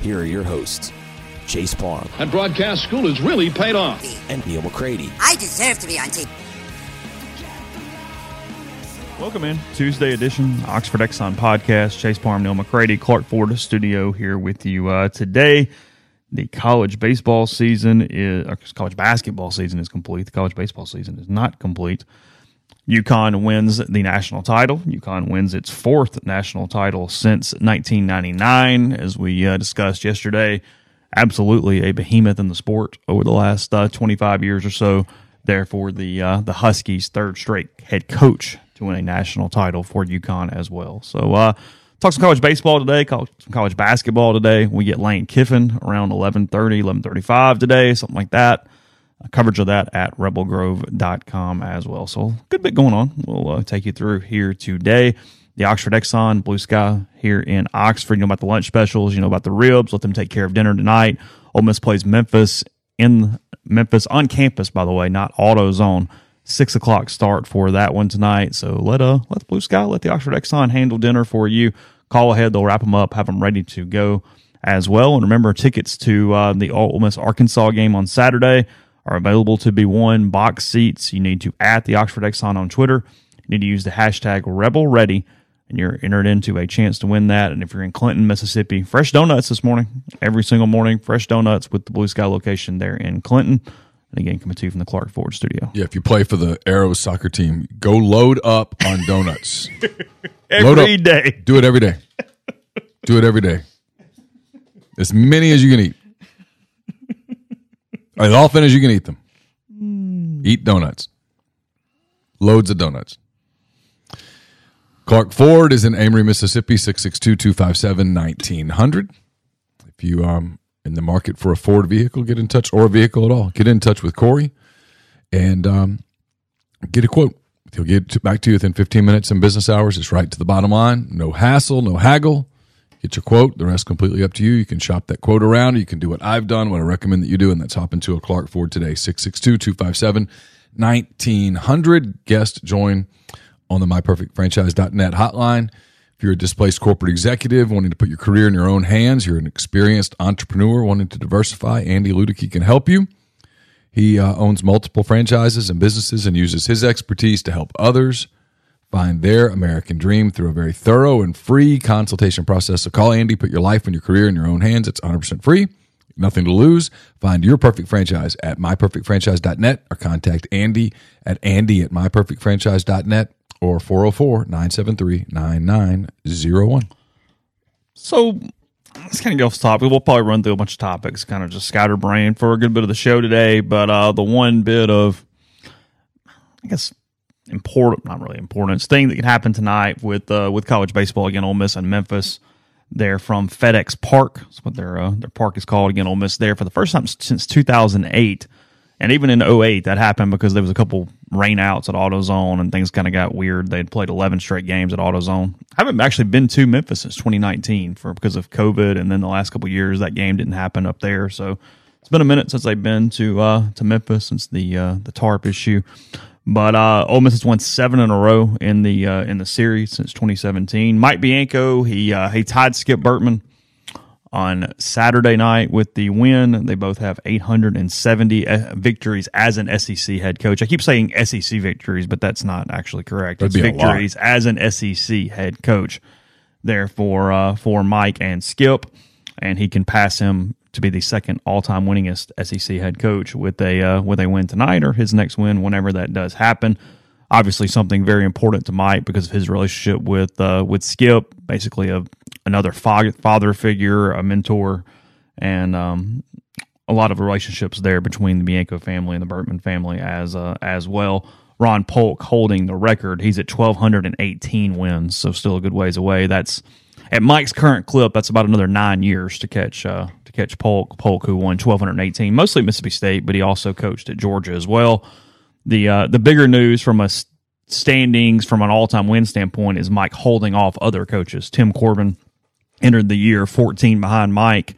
here are your hosts, Chase Parham. And broadcast school has really paid off. and Neal McCready. I deserve to be on TV. Welcome in Tuesday edition Oxford Exxon podcast. Chase Parham, Neal McCready, Clark Ford Studio here with you uh, today. The college baseball season is or college basketball season is complete. The college baseball season is not complete. UConn wins the national title. UConn wins its fourth national title since 1999, as we uh, discussed yesterday. Absolutely a behemoth in the sport over the last uh, 25 years or so. Therefore, the uh, the Huskies' third straight head coach to win a national title for UConn as well. So, uh, talk some college baseball today, some college basketball today. We get Lane Kiffin around 11:30, 11:35 today, something like that coverage of that at rebelgrove.com as well. So, good bit going on. We'll uh, take you through here today. The Oxford Exxon, Blue Sky here in Oxford. You know about the lunch specials, you know about the ribs. Let them take care of dinner tonight. Ole Miss plays Memphis in Memphis on campus, by the way, not AutoZone. Six o'clock start for that one tonight. So let uh let Blue Sky, let the Oxford Exxon handle dinner for you. Call ahead, they'll wrap them up, have them ready to go as well. And remember, tickets to uh, the Ole Miss Arkansas game on Saturday are available to be won. Box seats. You need to at the Oxford Exxon on Twitter. You need to use the hashtag Rebel Ready, and you're entered into a chance to win that. And if you're in Clinton, Mississippi, fresh donuts this morning, every single morning, fresh donuts with the Blue Sky location there in Clinton. And again, coming to you from the Clark Ford studio. Yeah, if you play for the Arrows soccer team, go load up on donuts. Every day. Do it every day. Do it every day. As many as you can eat. As often as you can eat them. Eat donuts. Loads of donuts. Clark Ford is in Amory, Mississippi, 662-257-1900. If you um in the market for a Ford vehicle, get in touch or a vehicle at all. Get in touch with Corey and um, get a quote. He'll get back to you within 15 minutes in business hours. It's right to the bottom line. No hassle, no haggle. Get your quote. The rest completely up to you. You can shop that quote around. You can do what I've done, what I recommend that you do, and that's hop into a Clark Ford today. 662-257-1900. Guest join on the myperfectfranchise.net hotline. If you're a displaced corporate executive wanting to put your career in your own hands, you're an experienced entrepreneur wanting to diversify, Andy Ludicky can help you. He uh, owns multiple franchises and businesses and uses his expertise to help others find their American dream through a very thorough and free consultation process. So call Andy, put your life and your career in your own hands. It's 100% free. Nothing to lose. Find your perfect franchise at myperfectfranchise.net or contact Andy at andy at myperfectfranchise.net or 404 973 9901. So let's kind of get off topic. We'll probably run through a bunch of topics, kind of just scatterbrain for a good bit of the show today. But uh, the one bit of, I guess, important, not really important, thing that can happen tonight with uh, with college baseball again, Ole Miss and Memphis. They're from FedEx Park. That's what their uh, their park is called again. Ole Miss there for the first time since 2008. And even in 08, that happened because there was a couple rainouts at AutoZone and things kind of got weird. They'd played 11 straight games at AutoZone. I haven't actually been to Memphis since 2019 for because of COVID, and then the last couple years that game didn't happen up there. So it's been a minute since they've been to uh, to Memphis since the uh, the tarp issue. But uh, Ole Miss has won seven in a row in the uh, in the series since 2017. Mike Bianco he uh, he tied Skip Bertman on Saturday night with the win. They both have 870 uh, victories as an SEC head coach. I keep saying SEC victories, but that's not actually correct. That'd it's victories as an SEC head coach there for uh, for Mike and Skip, and he can pass him to be the second all time winningest SEC head coach with a uh, with a win tonight or his next win whenever that does happen. Obviously, something very important to Mike because of his relationship with uh, with Skip, basically a another father figure, a mentor, and um, a lot of relationships there between the Bianco family and the Bertman family as uh, as well. Ron Polk holding the record. He's at 1,218 wins, so still a good ways away. That's at Mike's current clip. That's about another nine years to catch uh, to catch Polk. Polk who won 1,218, mostly Mississippi State, but he also coached at Georgia as well. The uh, the bigger news from a standings from an all time win standpoint is Mike holding off other coaches. Tim Corbin entered the year 14 behind Mike.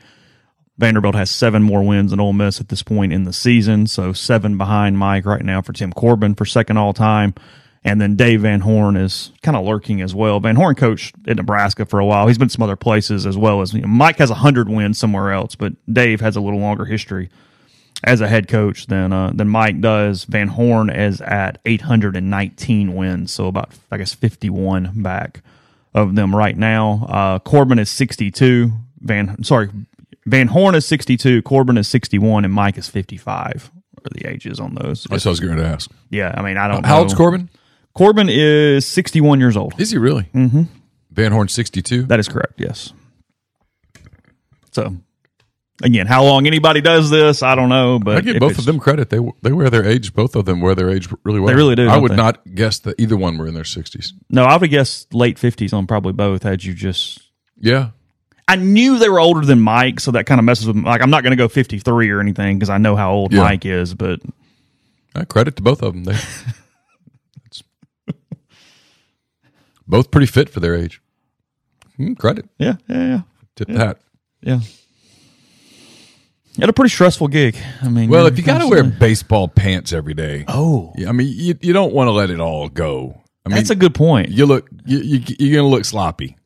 Vanderbilt has seven more wins than Ole Miss at this point in the season, so seven behind Mike right now for Tim Corbin for second all time. And then Dave Van Horn is kind of lurking as well. Van Horn coached in Nebraska for a while. He's been some other places as well as you know, Mike has hundred wins somewhere else, but Dave has a little longer history as a head coach than uh, than Mike does. Van Horn is at 819 wins, so about I guess 51 back of them right now. Uh, Corbin is 62. Van sorry, Van Horn is 62. Corbin is 61, and Mike is 55. Are the ages on those? That's what I was going to ask. Yeah, I mean I don't. How know. old's Corbin? Corbin is 61 years old. Is he really? Mm-hmm. Van Horn, 62? That is correct. Yes. So, again, how long anybody does this, I don't know. But I give both of them credit. They they wear their age. Both of them wear their age really well. They really do, I would they? not guess that either one were in their sixties. No, I would guess late 50s on probably both. Had you just Yeah, I knew they were older than Mike, so that kind of messes with like I'm not going to go 53 or anything because I know how old Yeah. Mike is, but Uh, credit to both of them. They it's- both pretty fit for their age. Hmm, credit. yeah, yeah, yeah, Tip the hat. yeah. Had a pretty stressful gig. I mean, Well, if you got to wear baseball pants every day, oh, yeah, I mean, you, you don't want to let it all go. I mean, that's a good point. you look you, you you're gonna look sloppy.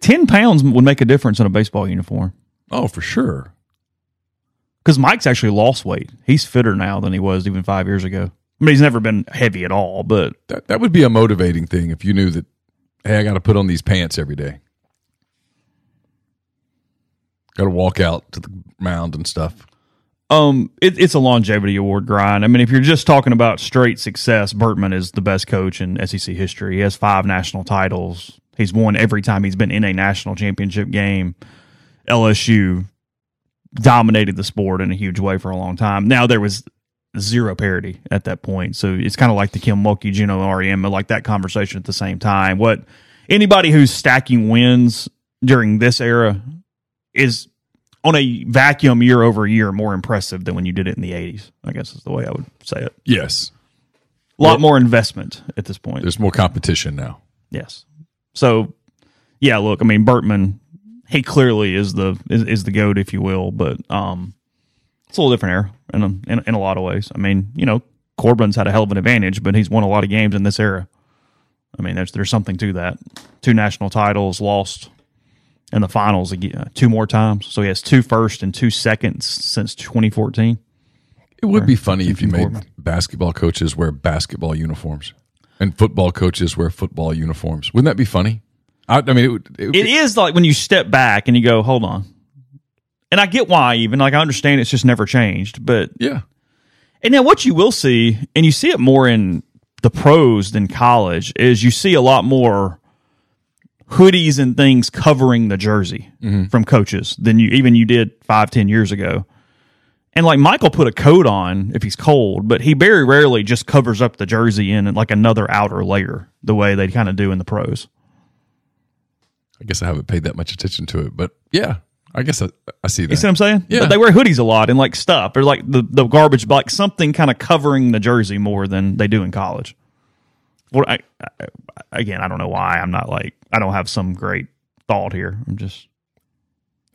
10 pounds would make a difference in a baseball uniform. Oh, for sure. because Mike's actually lost weight. He's fitter now than he was even five years ago. I mean, he's never been heavy at all, but That that would be a motivating thing if you knew that. Hey, I got to put on these pants every day. Got to walk out to the mound and stuff. um, it, it's a longevity award grind. I mean, if you're just talking about straight success, Bertman is the best coach in SEC history. He has five national titles. He's won every time he's been in a national championship game. LSU dominated the sport in a huge way for a long time. Now there was zero parity at that point, so it's kind of like the Kim Mulkey, Geno Auriemma, like that conversation at the same time. What anybody who's stacking wins during this era is on a vacuum year over year more impressive than when you did it in the 80s. I guess is the way I would say it. Yes, A lot more investment at this point. there's more competition now. Yes. So, yeah, look, I mean, Bertman, he clearly is the is, is the goat, if you will, but um, it's a little different era in a, in, in a lot of ways. I mean, you know, Corbin's had a hell of an advantage, but he's won a lot of games in this era. I mean, there's there's something to that. Two national titles, lost in the finals again, uh, two more times. So he has two first and two seconds since 2014. It would be funny if you made Corbin. basketball coaches wear basketball uniforms and football coaches wear football uniforms. Wouldn't that be funny? I, I mean, it would. It would It is like when you step back and you go, hold on. And I get why, even like I understand it's just never changed, but yeah. And now what you will see, and you see it more in the pros than college, is you see a lot more hoodies and things covering the jersey mm-hmm. from coaches than you even you did five, ten years ago. And like Michael put a coat on if he's cold, but he very rarely just covers up the jersey in like another outer layer the way they kind of do in the pros. I guess I haven't paid that much attention to it, but yeah, I guess I, I see that. You see what I'm saying? Yeah. But they wear hoodies a lot and like stuff or like the, the garbage, like something kind of covering the jersey more than they do in college. Well, I, I, again, I don't know why. I'm not like, I don't have some great thought here. I'm just,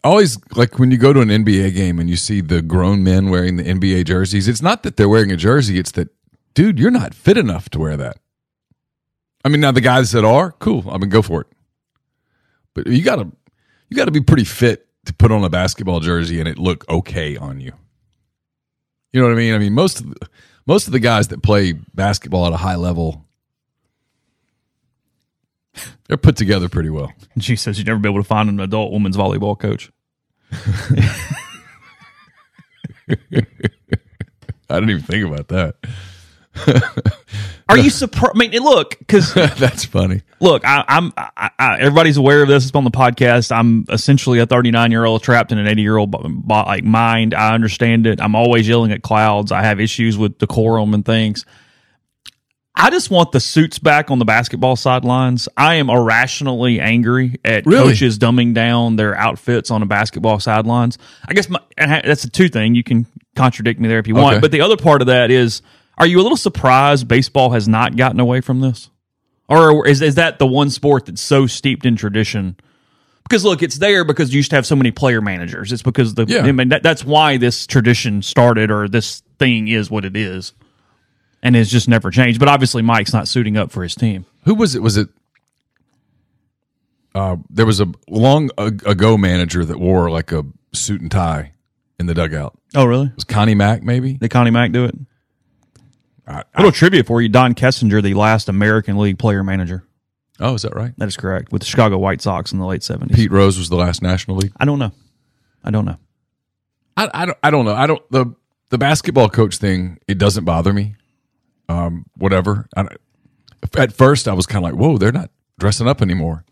always like when you go to an NBA game and you see the grown men wearing the NBA jerseys, it's not that they're wearing a jersey, it's that dude, you're not fit enough to wear that. I mean, now the guys that are cool, I mean, go for it. But you gotta you gotta be pretty fit to put on a basketball jersey and it look okay on you. You know what I mean? I mean, most of the, most of the guys that play basketball at a high level, they're put together pretty well. And she says you'd never be able to find an adult women's volleyball coach. I didn't even think about that. Are you surprised? I mean, look, because That's funny. look, I, I'm. I, I, everybody's aware of this. It's on the podcast. I'm essentially a 39 year old trapped in an 80 year old like mind. I understand it. I'm always yelling at clouds. I have issues with decorum and things. I just want the suits back on the basketball sidelines. I am irrationally angry at Really? coaches dumbing down their outfits on the basketball sidelines. I guess my, and that's the two thing. You can contradict me there if you want. Okay. But the other part of that is, are you a little surprised baseball has not gotten away from this? Or is, is that the one sport that's so steeped in tradition? Because look, it's there because you used to have so many player managers. It's because the Yeah. I mean that, that's why this tradition started, or this thing is what it is, and it's just never changed. But obviously, Mike's not suiting up for his team. Who was it? Was it? Uh, there was a long ago manager that wore like a suit and tie in the dugout. Oh, really? It was Connie Mack, maybe? Did Connie Mack do it? I- Little trivia for you: Don Kessinger, the last American League player manager. Oh, is that right? That is correct with the Chicago White Sox in the late seventies. Pete Rose was the last National League. I don't know. I don't know. I, I don't. I don't know. I don't. The the basketball coach thing. It doesn't bother me. Um, whatever. I, at first, I was kind of like, "Whoa, they're not dressing up anymore."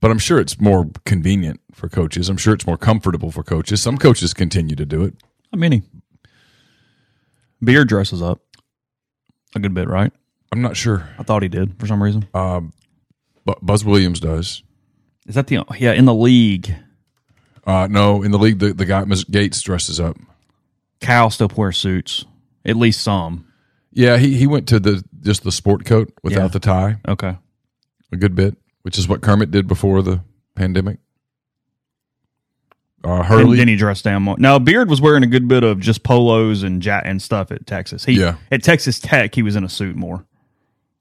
But I'm sure it's more convenient for coaches. I'm sure it's more comfortable for coaches. Some coaches continue to do it. How many? Beard dresses up a good bit, right? I'm not sure. I thought he did for some reason. But Buzz Williams does. Is that the yeah in the league? Uh, no, in the league, the, the guy Ms. Gates dresses up. Cal still wears suits, at least some. Yeah, he he went to the just the sport coat without Yeah. the tie Okay, a good bit, which is what Kermit did before the pandemic. Uh, Hurley, then he dressed down more. Now Beard was wearing a good bit of just polos and ja- and stuff at Texas. He Yeah. at Texas Tech he was in a suit more.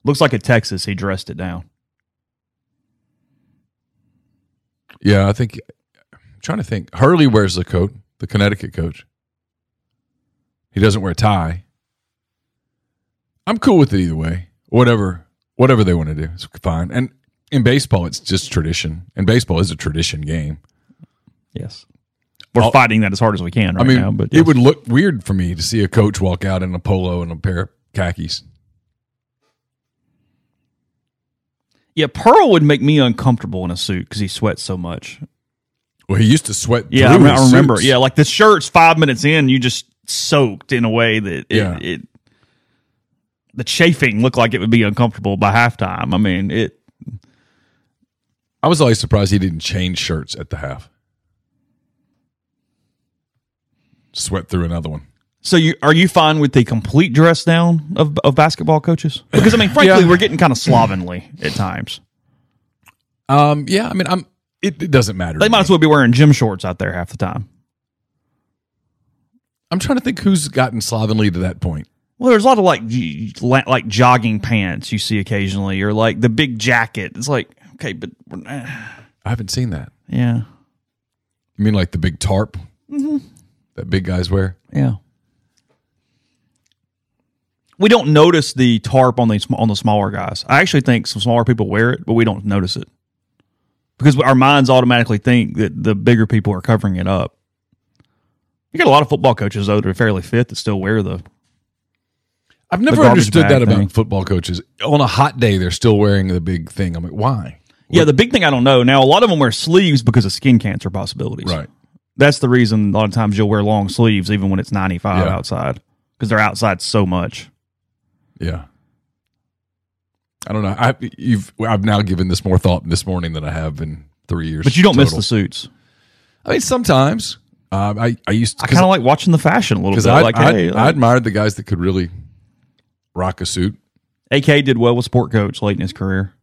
Looks like at Texas he dressed it down. yeah, I think. I'm trying to think. Hurley wears the coat, the Connecticut coach. He doesn't wear a tie. I'm cool with it either way. Whatever, whatever they want to do, it's fine. And in baseball, it's just tradition, and baseball is a tradition game. Yes, we're I'll- fighting that as hard as we can right I mean, now. But it would look weird for me to see a coach walk out in a polo and a pair of khakis. yeah, Pearl would make me uncomfortable in a suit because he sweats so much. Well, he used to sweat. Yeah, I, through re- his I remember. suits. Yeah, like the shirt's five minutes in, you just soaked in a way that it, Yeah. it the chafing looked like it would be uncomfortable by halftime. I mean, it. I was always surprised he didn't change shirts at the half. Sweat through another one. So you are you fine with the complete dress down of of basketball coaches? Because I mean, frankly, Yeah. we're getting kind of slovenly at times. Um, yeah, I mean, I'm. It, it doesn't matter. They might me. as well be wearing gym shorts out there half the time. I'm trying to think who's gotten slovenly to that point. Well, there's a lot of like like jogging pants you see occasionally, or like the big jacket. It's like okay, but we're- eh, I haven't seen that. yeah, You mean like the big tarp Mm-hmm. That big guys wear? Yeah. We don't notice the tarp on the on the smaller guys. I actually think some smaller people wear it, but we don't notice it because our minds automatically think that the bigger people are covering it up. You got a lot of football coaches though that are fairly fit that still wear the. I've never garbage understood that about thing. football coaches. On a hot day, they're still wearing the big thing. I'm like, why? Yeah, the big thing I don't know now. A lot of them wear sleeves because of skin cancer possibilities. Right. That's the reason. A lot of times you'll wear long sleeves even when it's ninety five Yeah. outside because they're outside so much. Yeah. I don't know. I you've I've now given this more thought this morning than I have in three years. But you don't miss the suits. I mean, sometimes um, I I used I kind of like watching the fashion a little because bit. I, like, I, hey, I like- admired the guys that could really rock a suit. AK did well with sport coach late in his career.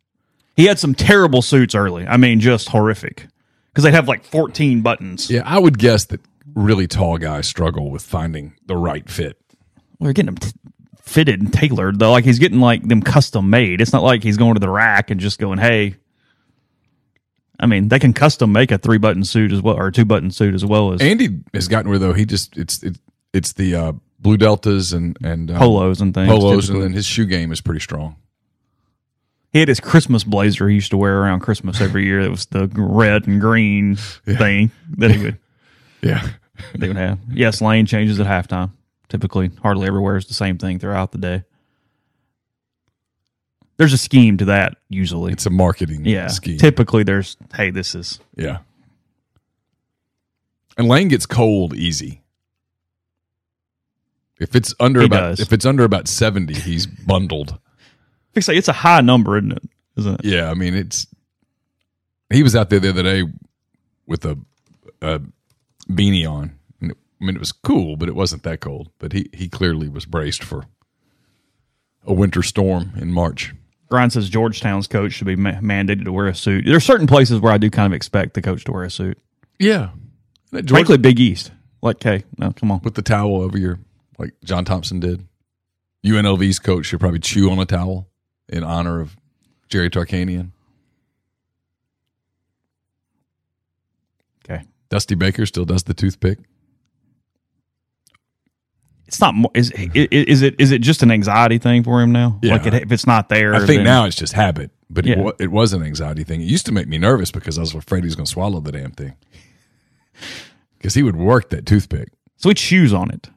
He had some terrible suits early. I mean, just horrific because they'd have like 14 buttons. Yeah, I would guess that really tall guys struggle with finding the right fit. Well, they're getting them t- fitted and tailored though. Like he's getting like them custom made. It's not like he's going to the rack and just going, "Hey." I mean, they can custom make a three button suit as well, or a two button suit as well as Andy has gotten where though he just it's it, it's the uh, blue deltas and and um, polos and things. polos, typically. and then his shoe game is pretty strong. He had his Christmas blazer he used to wear around Christmas every year. It was the red and green thing that he would Yeah, they would have. Yes, lane changes at halftime. Typically, hardly ever wears the same thing throughout the day. There's a scheme to that usually. it's a marketing yeah, scheme. typically there's hey, this is Yeah, and Lane gets cold easy. If it's under He about does. if it's under about seventy, he's bundled. Fix it, it's a high number, isn't it? Isn't it? Yeah, I mean it's. He was out there the other day with a, a beanie on. It- I mean, it was cool, but it wasn't that cold. But he he clearly was braced for a winter storm in March. Grind says Georgetown's coach should be ma- mandated to wear a suit. There are certain places where I do kind of expect the coach to wear a suit. Yeah, George, Frankly, Big East. Like, hey, no, come on. with the towel over your like John Thompson did. UNLV's coach should probably chew on a towel in honor of Jerry Tarkanian. Okay. Dusty Baker still does the toothpick. It's not more. Is, i- i- is it is it just an anxiety thing for him now? Yeah. Like it, if it's not there, I think then- now it's just habit, but it, Yeah. wa- it was an anxiety thing. It used to make me nervous because I was afraid he was going to swallow the damn thing. Because he would work that toothpick. So he chews on it.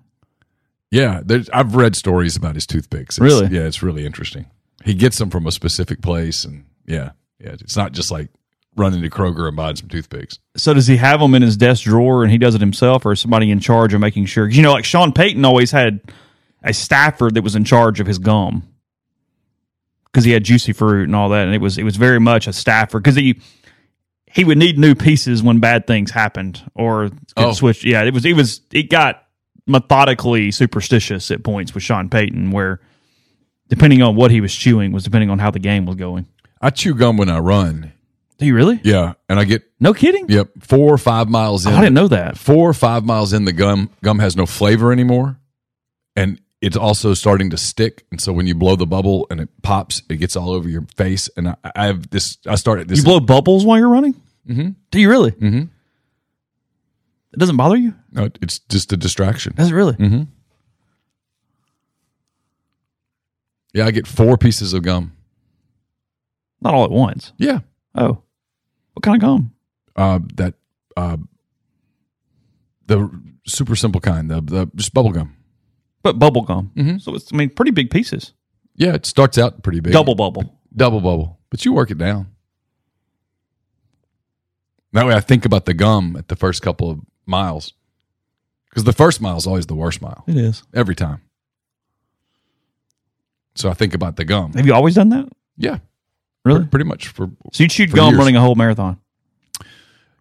Yeah, there's, I've read stories about his toothpicks. It's- Really? Yeah, it's really interesting. He gets them from a specific place, and yeah, yeah, it's not just like running to Kroger and buying some toothpicks. So does he have them in his desk drawer and he does it himself, or is somebody in charge of making sure? you know, like Sean Payton always had a staffer that was in charge of his gum because he had juicy fruit and all that, and it was it was very much a staffer because he he would need new pieces when bad things happened or Oh. switch. Yeah, it was it was it got methodically superstitious at points with Sean Payton where. Depending on what he was chewing was depending on how the game was going. I chew gum when I run. Do you really? Yeah, and I get No kidding. yep four or five miles in. Oh, I didn't know that. Four or five miles in, the gum gum has no flavor anymore, and it's also starting to stick. And so when you blow the bubble and it pops, it gets all over your face. And I, I have this. I started this. You blow bubbles while you're running? Mm-hmm. Do you really? Mm-hmm. It doesn't bother you? No, it's just a distraction. Does it really? Mm-hmm. Yeah, I get four pieces of gum. Not all at once. Yeah, Oh, what kind of gum? uh, that uh, the super simple kind, the the just bubble gum. But bubble gum. Mm-hmm. So it's I mean pretty big pieces. Yeah, it starts out pretty big. Double bubble. double bubble, but you work it down. That way, I think about the gum at the first couple of miles, because the first mile is always the worst mile It is. every time. So I think about the gum. Have you always done that? Yeah, Really? pre- pretty much for So you chewed gum years. running a whole marathon.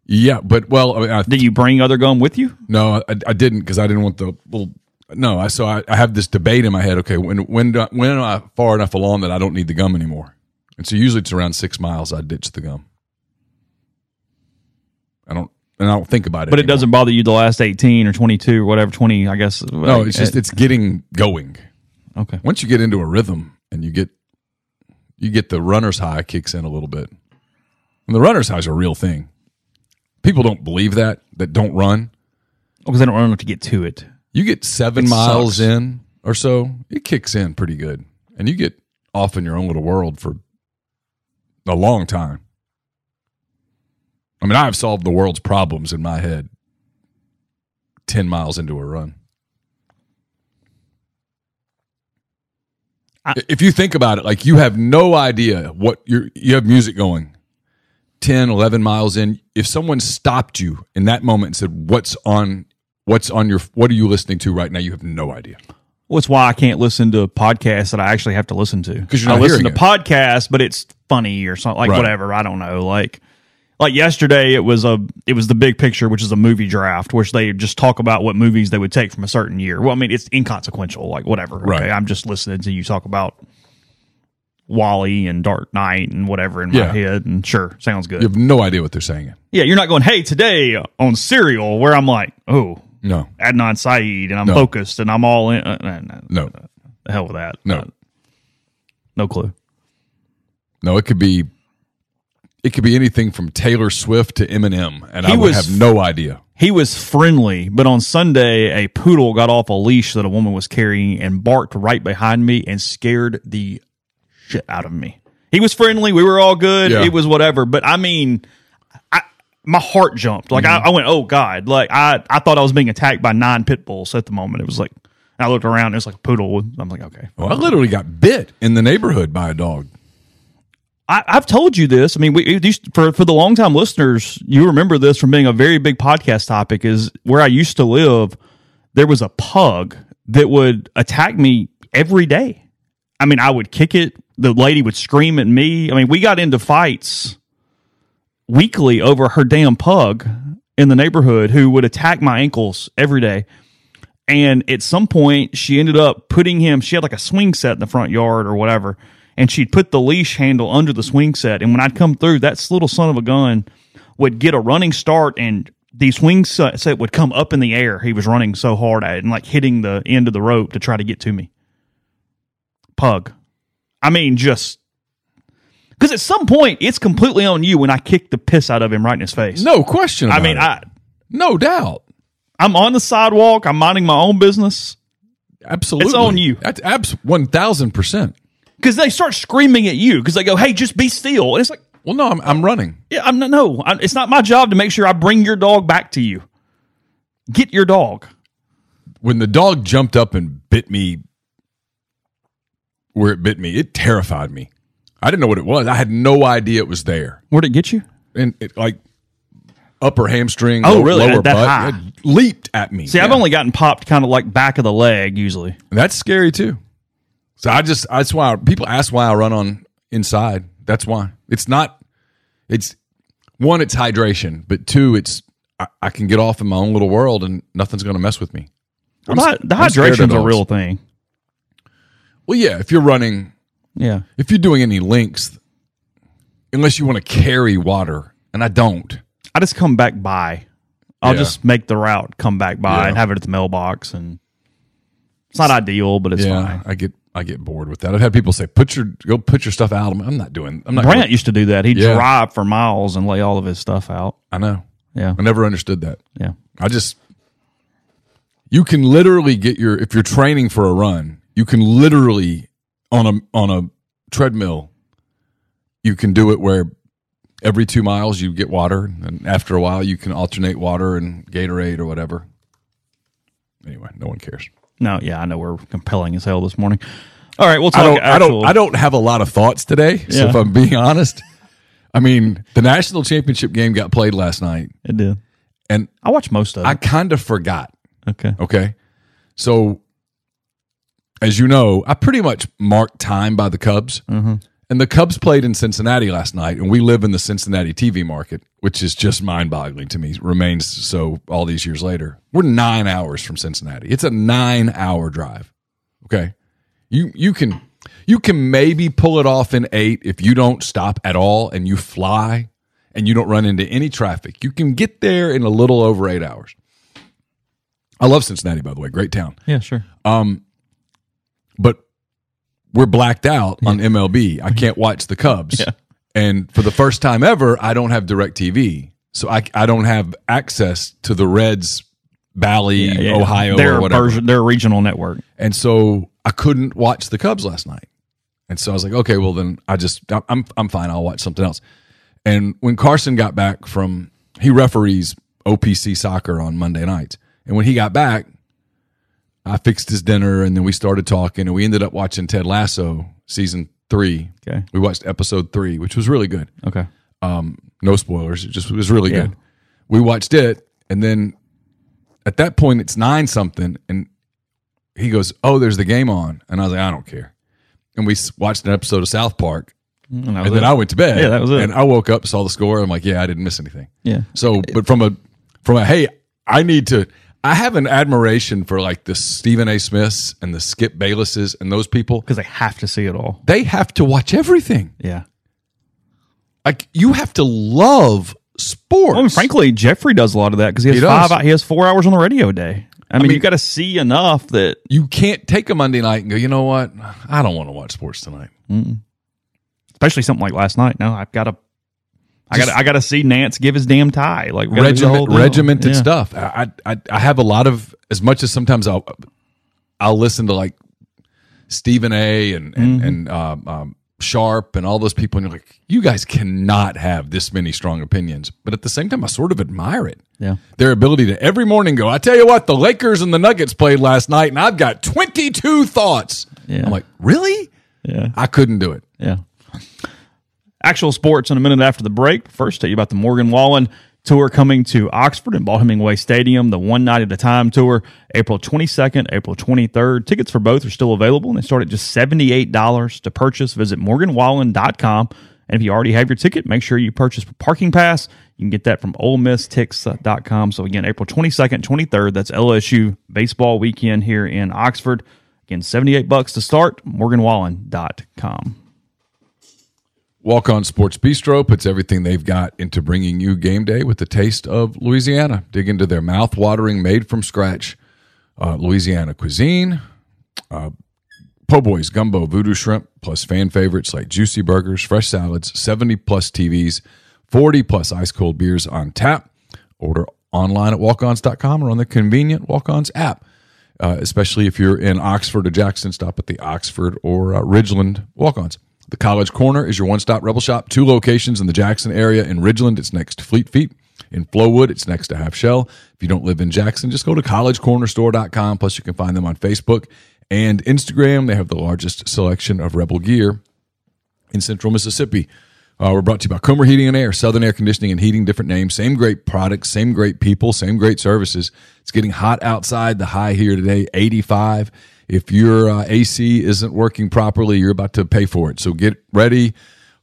yeah. But well, I mean, I, Did you bring other gum with you? no, I, I didn't because I didn't want the little. No, I so I, I have this debate in my head. Okay, when when do I, when am I far enough along that I don't need the gum anymore? And so usually it's around six miles. I ditch the gum. I don't, and I don't think about it. But it anymore. doesn't bother you the last 18 or 22 or whatever, 20, I guess. No, it's just eh. it's getting going. Okay. Once you get into a rhythm and you get you get the runner's high kicks in a little bit. And the runner's high is a real thing. People don't believe that that don't run. Oh, because they don't run enough to get to it. You get seven It miles sucks. in or so, it kicks in pretty good. And you get off in your own little world for a long time. I mean, I've solved the world's problems in my head 10 miles into a run. I- if you think about it, like you have no idea what you're, you have music going 10, 11 miles in. If someone stopped you in that moment and said, what's on, what's on your, what are you listening to right now? You have no idea. Well, it's why I can't listen to podcasts that I actually have to listen to. 'Cause you're I not listen to it. podcasts, but it's funny or something like Right. whatever. I don't know. Like like yesterday, it was a it was the big picture, which is a movie draft, which they just talk about what movies they would take from a certain year. Well, I mean, it's inconsequential. Like whatever. Right. Okay, I'm just listening to you talk about WALL-E and Dark Knight and whatever in Yeah. my head. And sure, sounds good. You have no idea what they're saying. Yeah, you're not going, hey, today on Serial, where I'm like, oh, No, Adnan Syed, and I'm No. focused and I'm all in. Uh, uh, no. no. The hell with that. No. Uh, no clue. No, it could be it could be anything from Taylor Swift to Eminem, and He I would was- have no idea. He was friendly, but on Sunday, a poodle got off a leash that a woman was carrying and barked right behind me and scared the shit out of me. He was friendly. We were all good. Yeah. It was whatever. But I mean, I, my heart jumped. Like Mm-hmm. I, I went, oh God. Like I, I thought I was being attacked by nine pit bulls at the moment. It was like, I looked around. It was like a poodle. I'm like, okay. Well, I literally got bit in the neighborhood by a dog. I, I've told you this. I mean, we for for the longtime listeners, you remember this from being a very big podcast topic. Is where I used to live. There was a pug that would attack me every day. I mean, I would kick it. The lady would scream at me. I mean, we got into fights weekly over her damn pug in the neighborhood who would attack my ankles every day. And at some point, she ended up putting him, she had like a swing set in the front yard or whatever. And she'd put the leash handle under the swing set. And when I'd come through, that little son of a gun would get a running start and the swing set would come up in the air. He was running so hard at it and like hitting the end of the rope to try to get to me. Pug. I mean, just because at some point it's completely on you when I kick the piss out of him right in his face. No question. I mean, it. I no doubt, I'm on the sidewalk. I'm minding my own business absolutely, It's on you. That's abs one thousand percent. Because they start screaming at you because they go, "Hey, just be still." And it's like, Well, no, I'm, I'm running. yeah, I'm not. No, I, it's not my job to make sure I bring your dog back to you. Get your dog. When the dog jumped up and bit me where it bit me, it terrified me. I didn't know what it was. I had no idea it was there. Where'd it get you? and it like upper hamstring. Oh, low- really? Lower That butt. high? It leaped at me. See, I've Yeah. only gotten popped kind of like back of the leg usually. That's scary too. So I just that's why people ask why I run on inside. That's why it's not. It's one, it's hydration, but two, it's I, I can get off in my own little world and nothing's going to mess with me. I'm the s- the I'm hydration's a real thing. Well, yeah, if you're running, Yeah. if you're doing any links, unless you want to carry water, and I don't. I just come back by. I'll Yeah. just make the route, come back by, Yeah. and have it at the mailbox, and it's not ideal, but it's yeah, fine. I get I get bored with that. I've had people say, "Put your go put your stuff out." I'm, I'm not doing. I'm not. Brant gonna- used to do that. He'd Yeah. drive for miles and lay all of his stuff out. I know. Yeah, I never understood that. yeah. I just you can literally get your if you're training for a run, you can literally on a on a treadmill, you can do it where every two miles you get water, and after a while you can alternate water and Gatorade or whatever. Anyway, no one cares. No, yeah, I know we're compelling as hell this morning. All right, we'll talk. I don't. I don't. I don't have a lot of thoughts today. So Yeah. if I'm being honest, I mean the national championship game got played last night, It did. and I watched most of it. I kind of forgot. okay. Okay. So, as you know, I pretty much marked time by the Cubs. Mm-hmm. And the Cubs played in Cincinnati last night, and we live in the Cincinnati TV market, which is just mind boggling to me, remains so all these years later. We're nine hours from Cincinnati. It's a nine hour drive. Okay. You, you can. You can maybe pull it off in eight if you don't stop at all and you fly and you don't run into any traffic. You can get there in a little over eight hours. I love Cincinnati, by the way. Great town. Yeah, sure. Um, But we're blacked out on MLB. I mm-hmm. can't watch the Cubs. Yeah. And for the first time ever, I don't have direct TV. So I, I don't have access to the Reds, Bally, Yeah, Ohio, their or whatever. version, their regional network. And so I couldn't watch the Cubs last night. And so I was like, okay, well then I just I'm I'm fine. I'll watch something else. And when Carson got back from he referees OPC soccer on Monday nights. And when he got back, I fixed his dinner and then we started talking and we ended up watching Ted Lasso season 3. Okay. We watched episode 3, which was really good. Okay. Um, no spoilers. It just it was really Yeah. good. We watched it, and then at that point it's nine something, and he goes, "Oh, there's the game on," and I was like, "I don't care." And we watched an episode of South Park, mm, And, and then it. I went to bed. Yeah, that was it. And I woke up, saw the score. I'm like, "Yeah, I didn't miss anything." yeah. So, but from a from a hey, I need to. I have an admiration for like the Stephen A. Smiths and the Skip Baylesses and those people. Because they have to see it all. They have to watch everything. Yeah. Like you have to love sports. Well, and frankly, Jeffrey does a lot of that because he has He five. He has four hours on the radio a day. I mean, mean- you got to see enough that You can't take a Monday night and go, you know what? I don't want to watch sports tonight. especially something like last night. No, I've got to. I got. I got to see Nantz give his damn tie. Like we gotta do the whole Regiment, regimented Yeah. stuff. I, I I have a lot of as much as sometimes I'll I'll listen to like Stephen A. and and, Mm-hmm. and um, um, Sharpe and all those people, and you're like, you guys cannot have this many strong opinions. But at the same time, I sort of admire it. Yeah. Their ability to every morning go, I tell you what, the Lakers and the Nuggets played last night, and I've got 22 thoughts. Yeah. I'm like, really? Yeah. I couldn't do it. Yeah. Actual sports in a minute after the break. First, tell you about the Morgan Wallen tour coming to Oxford and Vaught-Hemingway Stadium, the one night at a time tour, April 22nd, April 23rd. Tickets for both are still available and they start at just $78 to purchase. Visit morganwallen.com. And if you already have your ticket, make sure you purchase parking pass. You can get that from olemistix.com. So again, April 22nd, 23rd, that's LSU baseball weekend here in Oxford. Again, 78 bucks to start, morganwallen.com. Walk On Sports Bistro puts everything they've got into bringing you game day with the taste of Louisiana. Dig into their mouth-watering, made from scratch uh, Louisiana cuisine. Uh, po' boys, gumbo, voodoo shrimp, plus fan favorites like juicy burgers, fresh salads, 70 plus TVs, 40 plus ice cold beers on tap. Order online at walkons.com or on the convenient Walk-Ons app. Uh, especially if you're in Oxford or Jackson, stop at the Oxford or uh, Ridgeland Walk-Ons. The College Corner is your one-stop Rebel Shop. Two locations in the Jackson area. In Ridgeland, it's next to Fleet Feet. In Flowwood, it's next to Half Shell. If you don't live in Jackson, just go to collegecornerstore.com. Plus, you can find them on Facebook and Instagram. They have the largest selection of Rebel gear in central Mississippi. Uh, we're brought to you by Comer Heating and Air, Southern Air Conditioning and Heating, different names, same great products, same great people, same great services. It's getting hot outside. The high here today, 85. If your uh, AC isn't working properly, you're about to pay for it. So get ready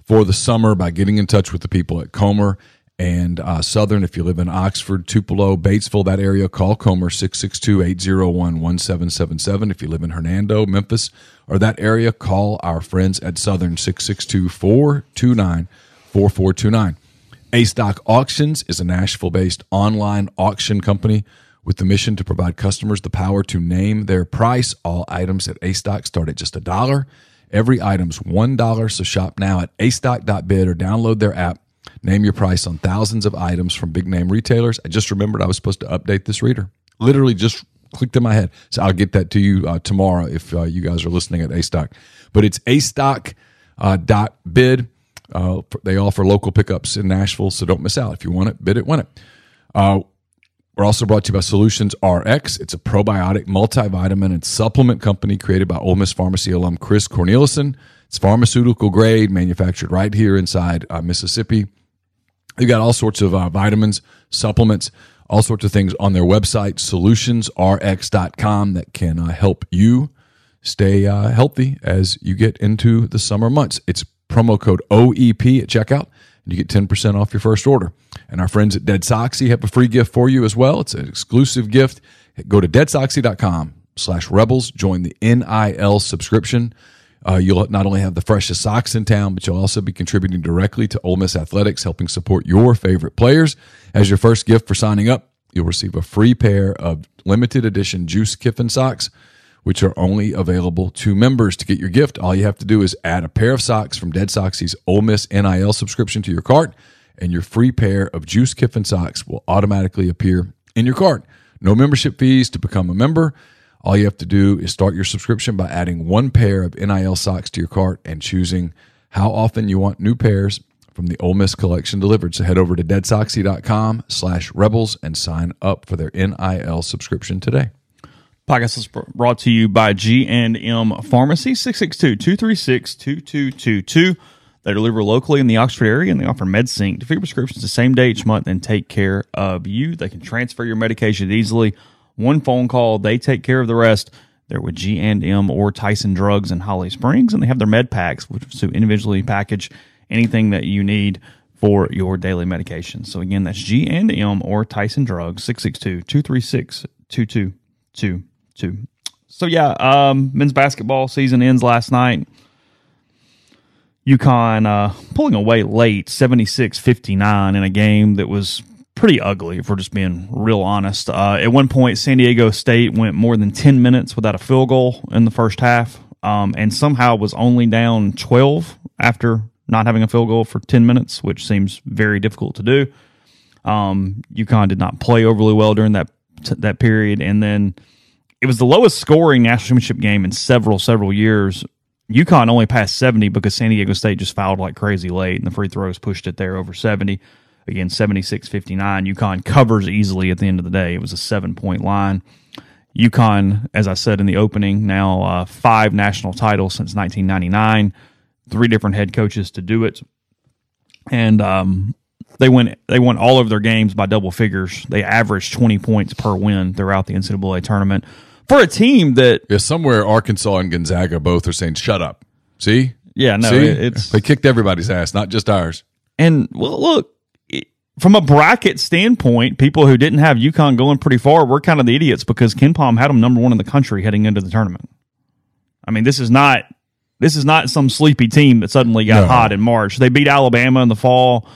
for the summer by getting in touch with the people at Comer and uh, Southern. If you live in Oxford, Tupelo, Batesville, that area, call Comer 662 801 1777. If you live in Hernando, Memphis, or that area, call our friends at Southern 662 429 4429. A Stock Auctions is a Nashville based online auction company with the mission to provide customers the power to name their price. All items at A Stock start at just a dollar. Every item's $1, so shop now at astock.bid or download their app. Name your price on thousands of items from big name retailers. I just remembered I was supposed to update this reader. Literally just clicked in my head. So I'll get that to you uh, tomorrow if uh, you guys are listening at A Stock. But it's A Stock uh, dot bid. Uh, they offer local pickups in Nashville, so don't miss out. If you want it, bid it, win it. Uh, we're also brought to you by Solutions RX. It's a probiotic multivitamin and supplement company created by Ole Miss Pharmacy alum Chris Cornelison. It's pharmaceutical grade, manufactured right here inside uh, Mississippi. They've got all sorts of uh, vitamins, supplements, all sorts of things on their website, solutionsrx.com, that can uh, help you stay uh, healthy as you get into the summer months. It's promo code OEP at checkout, and you get 10% off your first order. And our friends at Dead Soxy have a free gift for you as well. It's an exclusive gift. Go to deadsoxy.com slash rebels. Join the NIL subscription. Uh, you'll not only have the freshest socks in town, but you'll also be contributing directly to Ole Miss Athletics, helping support your favorite players. As your first gift for signing up, you'll receive a free pair of limited edition Juice Kiffin socks, which are only available to members. To get your gift, all you have to do is add a pair of socks from Dead Soxy's Ole Miss NIL subscription to your cart, and your free pair of Juice Kiffin socks will automatically appear in your cart. No membership fees to become a member. All you have to do is start your subscription by adding one pair of NIL socks to your cart and choosing how often you want new pairs from the Ole Miss collection delivered. So head over to deadsoxy.com slash rebels and sign up for their NIL subscription today. Podcast is brought to you by G&M Pharmacy, 662-236-2222. They deliver locally in the Oxford area, and they offer MedSync to fill prescriptions the same day each month and take care of you. They can transfer your medication easily. One phone call, they take care of the rest. They're with G&M or Tyson Drugs in Holly Springs, and they have their med packs, which to individually package anything that you need for your daily medication. So again, that's G&M or Tyson Drugs, 662-236-2222. So yeah, um, men's basketball season ends last night. UConn uh, pulling away late, 76-59 in a game that was pretty ugly if we're just being real honest. Uh, at one point, San Diego State went more than 10 minutes without a field goal in the first half um, and somehow was only down 12 after not having a field goal for 10 minutes, which seems very difficult to do. Um, UConn did not play overly well during that that period, and then it was the lowest scoring national championship game in several several years. UConn only passed 70 because San Diego State just fouled like crazy late, and the free throws pushed it there over 70. Again, 76 59. UConn covers easily at the end of the day. It was a seven point line. UConn, as I said in the opening, now uh, five national titles since 1999, three different head coaches to do it. And um, they went they won all of their games by double figures. They averaged 20 points per win throughout the NCAA tournament for a team that Yeah, somewhere Arkansas and Gonzaga both are saying, "Shut up." See, yeah no see, it- it's they kicked everybody's ass, not just ours. and well look it- from a bracket standpoint, people who didn't have UConn going pretty far were kind of the idiots because KenPom had them number one in the country heading into the tournament. I mean, this is not this is not some sleepy team that suddenly got No. hot in March. They beat Alabama in the fall.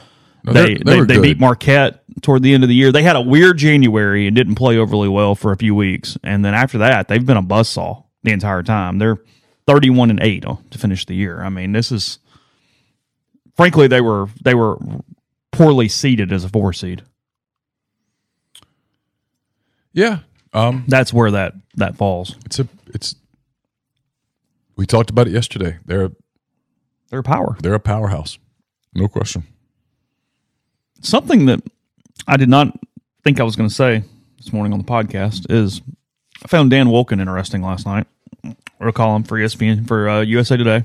No, they they're- they they, were good. beat Marquette toward the end of the year. They had a weird January and didn't play overly well for a few weeks, and then after that, they've been a buzzsaw the entire time. They're thirty-one and eight to finish the year. I mean, this is frankly they were they were poorly seeded as a four seed. Yeah, um, That's where that that falls. it's a it's. We talked about it yesterday. They're they're a power. they're a powerhouse, no question. Something that I did not think I was going to say this morning on the podcast is I found Dan Wolken interesting last night. Or a column for ESPN for uh, USA Today.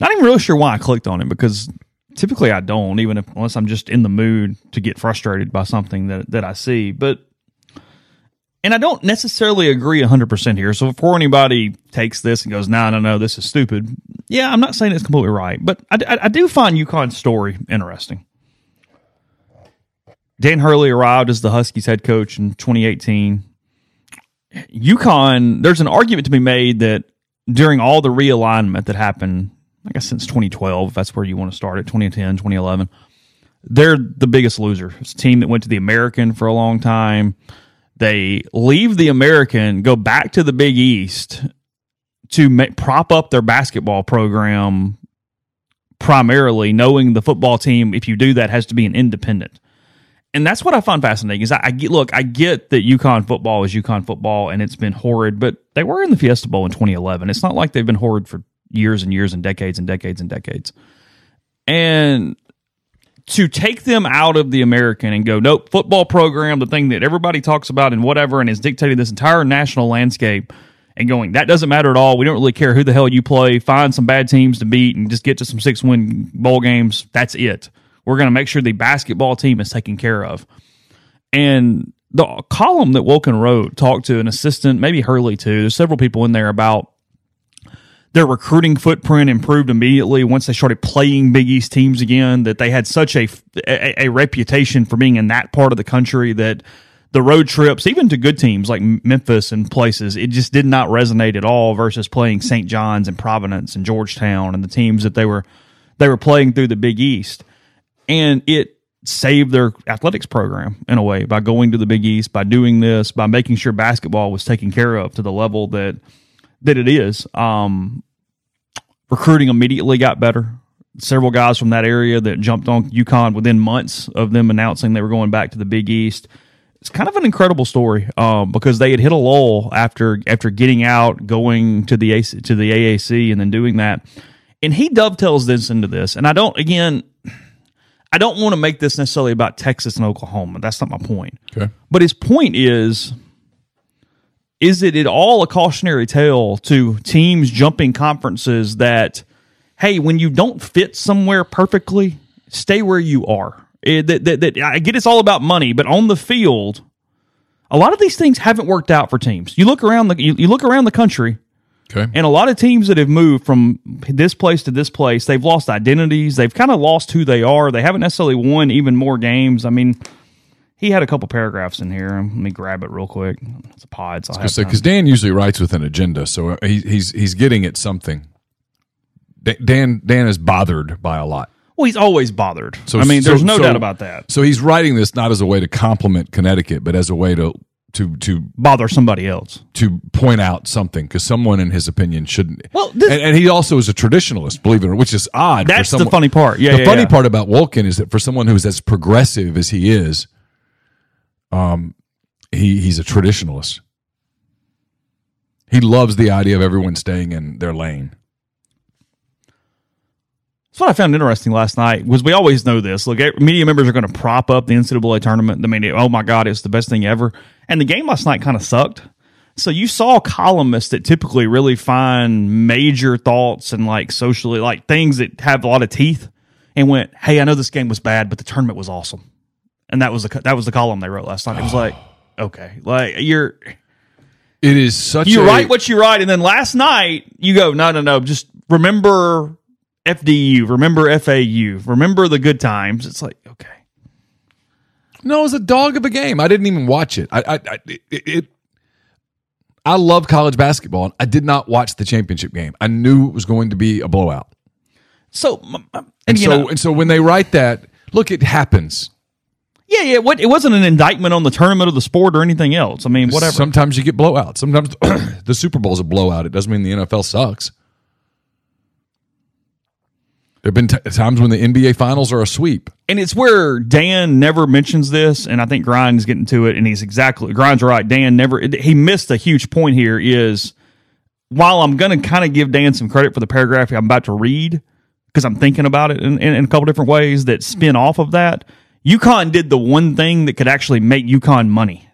Not even really sure why I clicked on it because typically I don't, even if unless I'm just in the mood to get frustrated by something that that I see. But and I don't necessarily agree 100% here. So before anybody takes this and goes, no, no, no, this is stupid. Yeah, I'm not saying it's completely right, but I, I, I do find UConn's story interesting. Dan Hurley arrived as the Huskies head coach in 2018. UConn, there's an argument to be made that during all the realignment that happened, I guess since 2012, if that's where you want to start it, 2010, 2011, they're the biggest loser. It's a team that went to the American for a long time. They leave the American, go back to the Big East to ma- prop up their basketball program primarily, knowing the football team, if you do that, has to be an independent and that's what I find fascinating is I, I get look I get that UConn football is UConn football and it's been horrid, but they were in the Fiesta Bowl in 2011. It's not like they've been horrid for years and years and decades and decades and decades. And to take them out of the American and go, nope, football program, the thing that everybody talks about and whatever, and is dictating this entire national landscape, and going, that doesn't matter at all. We don't really care who the hell you play. Find some bad teams to beat and just get to some six win bowl games. That's it. We're going to make sure the basketball team is taken care of. And the column that Wolken wrote talked to an assistant, maybe Hurley too. There's several people in there about their recruiting footprint improved immediately once they started playing Big East teams again. That they had such a, a, a reputation for being in that part of the country that the road trips, even to good teams like Memphis and places, it just did not resonate at all. Versus playing St. John's and Providence and Georgetown and the teams that they were they were playing through the Big East, and it saved their athletics program in a way by going to the Big East, by doing this, by making sure basketball was taken care of to the level that that it is. Um, recruiting immediately got better. Several guys from that area that jumped on UConn within months of them announcing they were going back to the Big East. It's kind of an incredible story um, because they had hit a lull after after getting out, going to the AC, to the AAC, and then doing that. And he dovetails this into this. And I don't again, I don't want to make this necessarily about Texas and Oklahoma. That's not my point. Okay. But his point is is it at all a cautionary tale to teams jumping conferences that, hey, when you don't fit somewhere perfectly, stay where you are? It- that, that, that, I get it's all about money, but on the field, a lot of these things haven't worked out for teams. You look around the you, you look around the country, Okay. and a lot of teams that have moved from this place to this place, they've lost identities. They've kind of lost who they are. They haven't necessarily won even more games. I mean, he had a couple paragraphs in here. Let me grab it real quick. It's a pod, so I have because Dan usually writes with an agenda, so uh, he, he's he's getting at something. Dan Dan is bothered by a lot. Well, he's always bothered. So I mean, so- there's no so- doubt about that. So he's writing this not as a way to compliment Connecticut, but as a way to to to Bother somebody else. to point out something because someone, in his opinion, shouldn't. Well, this- and, and he also is a traditionalist, believe it or not, which is odd. That's for the someone, funny part. Yeah, the yeah, funny yeah. part about Wolken is that for someone who's as progressive as he is, um, he he's a traditionalist. He loves the idea of everyone staying in their lane. That's what I found interesting last night was we always know this. Look, media members are going to prop up the NCAA tournament. I mean, oh my God, it's the best thing ever. And the game last night kind of sucked. So you saw columnists that typically really find major thoughts and like socially, like things that have a lot of teeth, and went, "Hey, I know this game was bad, but the tournament was awesome." And that was the that was the column they wrote last night. It was like, okay, like you're It is such you a write what you write, and then last night you go, no, no, no, just remember FDU, remember FAU, remember the good times. It's like, No, it was a dog of a game. I didn't even watch it. I, I, I it, it. I love college basketball, and I did not watch the championship game. I knew it was going to be a blowout, so m- and so know, and so when they write that, look, it happens. yeah, yeah, what it wasn't an indictment on the tournament of the sport or anything else. I mean, whatever. Sometimes you get blowouts. Sometimes the Super Bowl is a blowout. It doesn't mean the NFL sucks. There have been t- times when the NBA finals are a sweep. and it's where Dan never mentions this, and I think Grind's getting to it, and he's exactly Grind's right. Dan never he missed a huge point here. Is while I'm going to kind of give Dan some credit for the paragraph I'm about to read because I'm thinking about it in, in, in a couple different ways that spin off of that. UConn did the one thing that could actually make UConn money,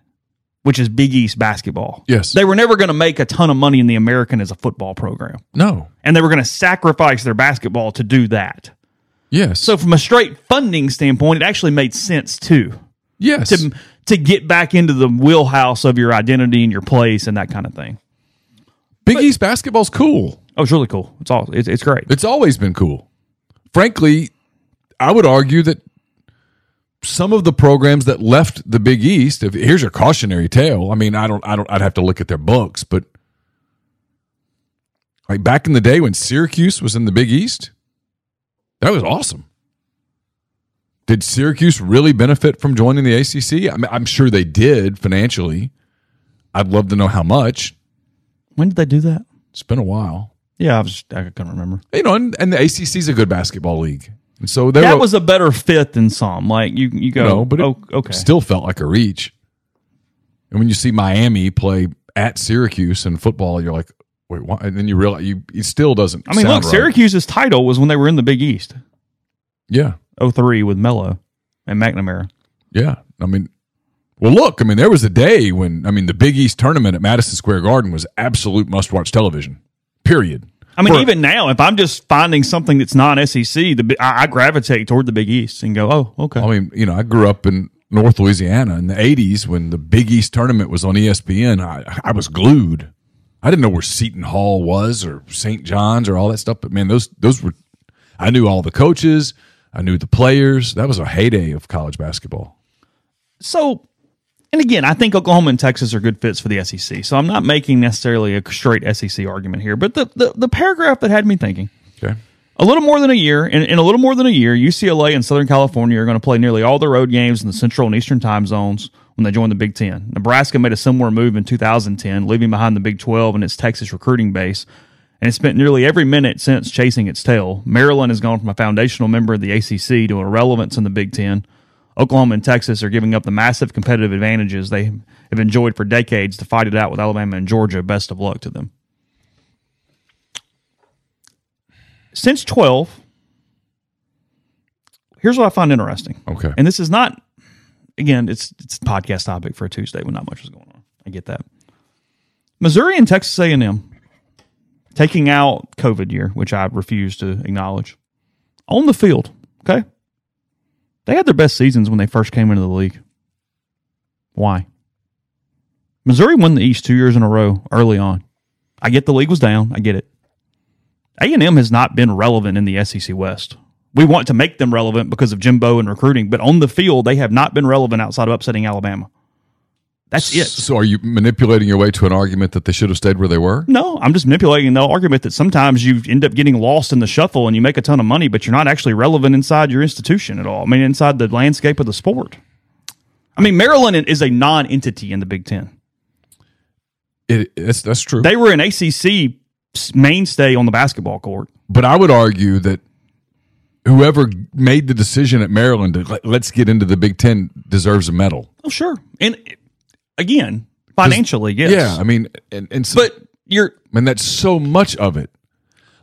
which is Big East basketball. Yes. they were never going to make a ton of money in the American as a football program, No. and they were going to sacrifice their basketball to do that. Yes. So from a straight funding standpoint, it actually made sense too yes. to to get back into the wheelhouse of your identity and your place and that kind of thing. Big East basketball's cool. Oh, it's really cool. It's all it's, it's great. It's always been cool. Frankly, I would argue that some of the programs that left the Big East, if here's your cautionary tale. I mean, I don't I don't I'd have to look at their books, but like back in the day when Syracuse was in the Big East, that was awesome. Did Syracuse really benefit from joining the ACC? I mean, I'm sure they did financially. I'd love to know how much. When did they do that? It's been a while. Yeah, I was I couldn't remember. You know, and, and the ACC is a good basketball league. So That was a better fit than some. Like you you go, no, but it oh, okay. still felt like a reach. And when you see Miami play at Syracuse in football, you're like, wait, what? And then you realize you it still doesn't. I mean, look, right. Syracuse's title was when they were in the Big East, Yeah, 03 with Melo and McNamara. yeah. I mean, well, look. I mean, there was a day when I mean the Big East tournament at Madison Square Garden was absolute must-watch television. Period. I mean, For- even now, if I'm just finding something that's not SEC, the I, I gravitate toward the Big East and go, oh, okay. I mean, you know, I grew up in North Louisiana in the '80s when the Big East tournament was on ESPN. I, I was glued. I didn't know where Seton Hall was or St. John's or all that stuff. But man, those those were. I knew all the coaches. I knew the players. That was a heyday of college basketball. So, and again, I think Oklahoma and Texas are good fits for the SEC. So I'm not making necessarily a straight SEC argument here, but the, the, the paragraph that had me thinking Okay. a little more than a year, in, in a little more than a year, UCLA and Southern California are going to play nearly all their road games in the Central and Eastern time zones when they join the Big Ten. Nebraska made a similar move in 2010, leaving behind the Big 12 and its Texas recruiting base. And it spent nearly every minute since chasing its tail. Maryland has gone from a foundational member of the ACC to irrelevance in the Big Ten. Oklahoma and Texas are giving up the massive competitive advantages they have enjoyed for decades to fight it out with Alabama and Georgia. Best of luck to them. Since 12, here's what I find interesting. Okay. And this is not, again, it's it's a podcast topic for a Tuesday when not much is going on. I get that. Missouri and Texas A&M taking out COVID year, which I refuse to acknowledge, on the field. Okay, they had their best seasons when they first came into the league. Why? Missouri won the East two years in a row early on. I get the league was down. I get it. A&M has not been relevant in the SEC West. We want to make them relevant because of Jimbo and recruiting, but on the field, they have not been relevant outside of upsetting Alabama. That's it. So are you manipulating your way to an argument that they should have stayed where they were? No, I'm just manipulating the argument that sometimes you end up getting lost in the shuffle and you make a ton of money, but you're not actually relevant inside your institution at all. I mean, inside the landscape of the sport. I mean, Maryland is a non entity in the Big Ten. It, that's that's true. They were an ACC mainstay on the basketball court. but I would argue that whoever made the decision at Maryland to let, let's get into the Big Ten deserves a medal. Oh, sure. And again, financially, yes. Yeah, I mean, and, and so, But you're mean that's so much of it.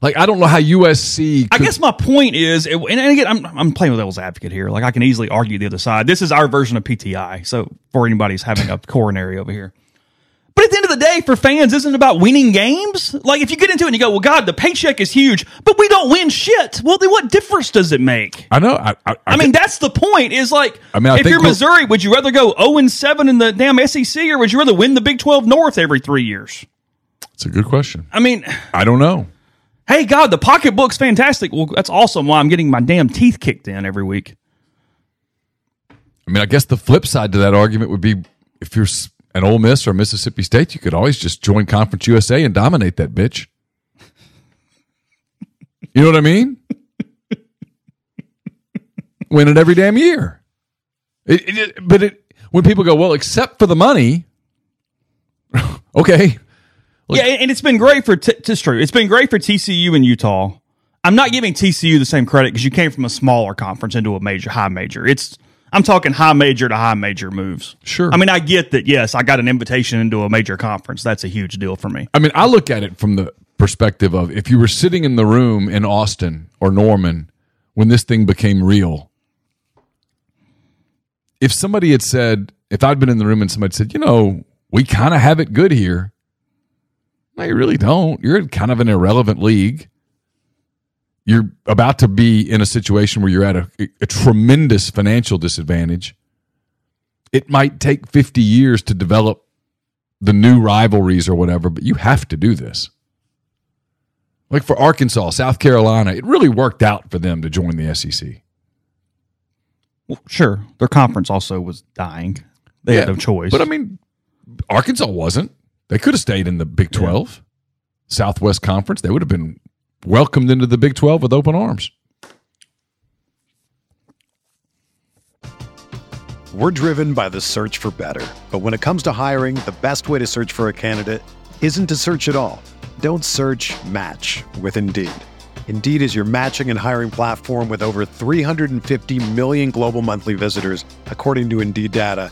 Like I don't know how USC. I guess my point is, and again, I'm, I'm playing with devil's advocate here. Like I can easily argue the other side. This is our version of PTI. So for anybody's having a coronary over here. The end of the day, for fans, isn't about winning games? Like if you get into it and you go, well, God, the paycheck is huge, but we don't win shit. Well, then what difference does it make? I know. I, I, I mean, that's the point. Is like, I mean, I if you're Missouri, would you rather go 0 and 7 in the damn SEC, or would you rather win the Big 12 North every three years? it's a good question. I mean, I don't know. hey, God, the pocketbook's fantastic. Well, that's awesome. Why I'm getting my damn teeth kicked in every week. I mean, I guess the flip side to that argument would be if you're an Ole Miss or Mississippi State, you could always just join Conference USA and dominate that bitch. You know what I mean? Win it every damn year. It, it- it- but it, when people go, well, except for the money, okay, yeah, and it's been great for t- it's true. It's been great for TCU and Utah. I'm not giving TCU the same credit because you came from a smaller conference into a major, high major. It's I'm talking high major to high major moves. Sure. I mean, I get that. Yes, I got an invitation into a major conference. That's a huge deal for me. I mean, I look at it from the perspective of if you were sitting in the room in Austin or Norman when this thing became real. If somebody had said, if I'd been in the room and somebody said, you know, we kind of have it good here. No, you really don't. You're in kind of an irrelevant league. You're about to be in a situation where you're at a, a tremendous financial disadvantage. It might take 50 years to develop the new rivalries or whatever, but you have to do this. Like for Arkansas, South Carolina, it really worked out for them to join the SEC. Well, sure, their conference also was dying. They had no choice. But I mean, Arkansas wasn't. They could have stayed in the Big 12, Southwest Conference. They would have been welcomed into the Big 12 with open arms. We're driven by the search for better. But when it comes to hiring, the best way to search for a candidate isn't to search at all. Don't search match with Indeed. Indeed is your matching and hiring platform with over 350 million global monthly visitors, according to Indeed data,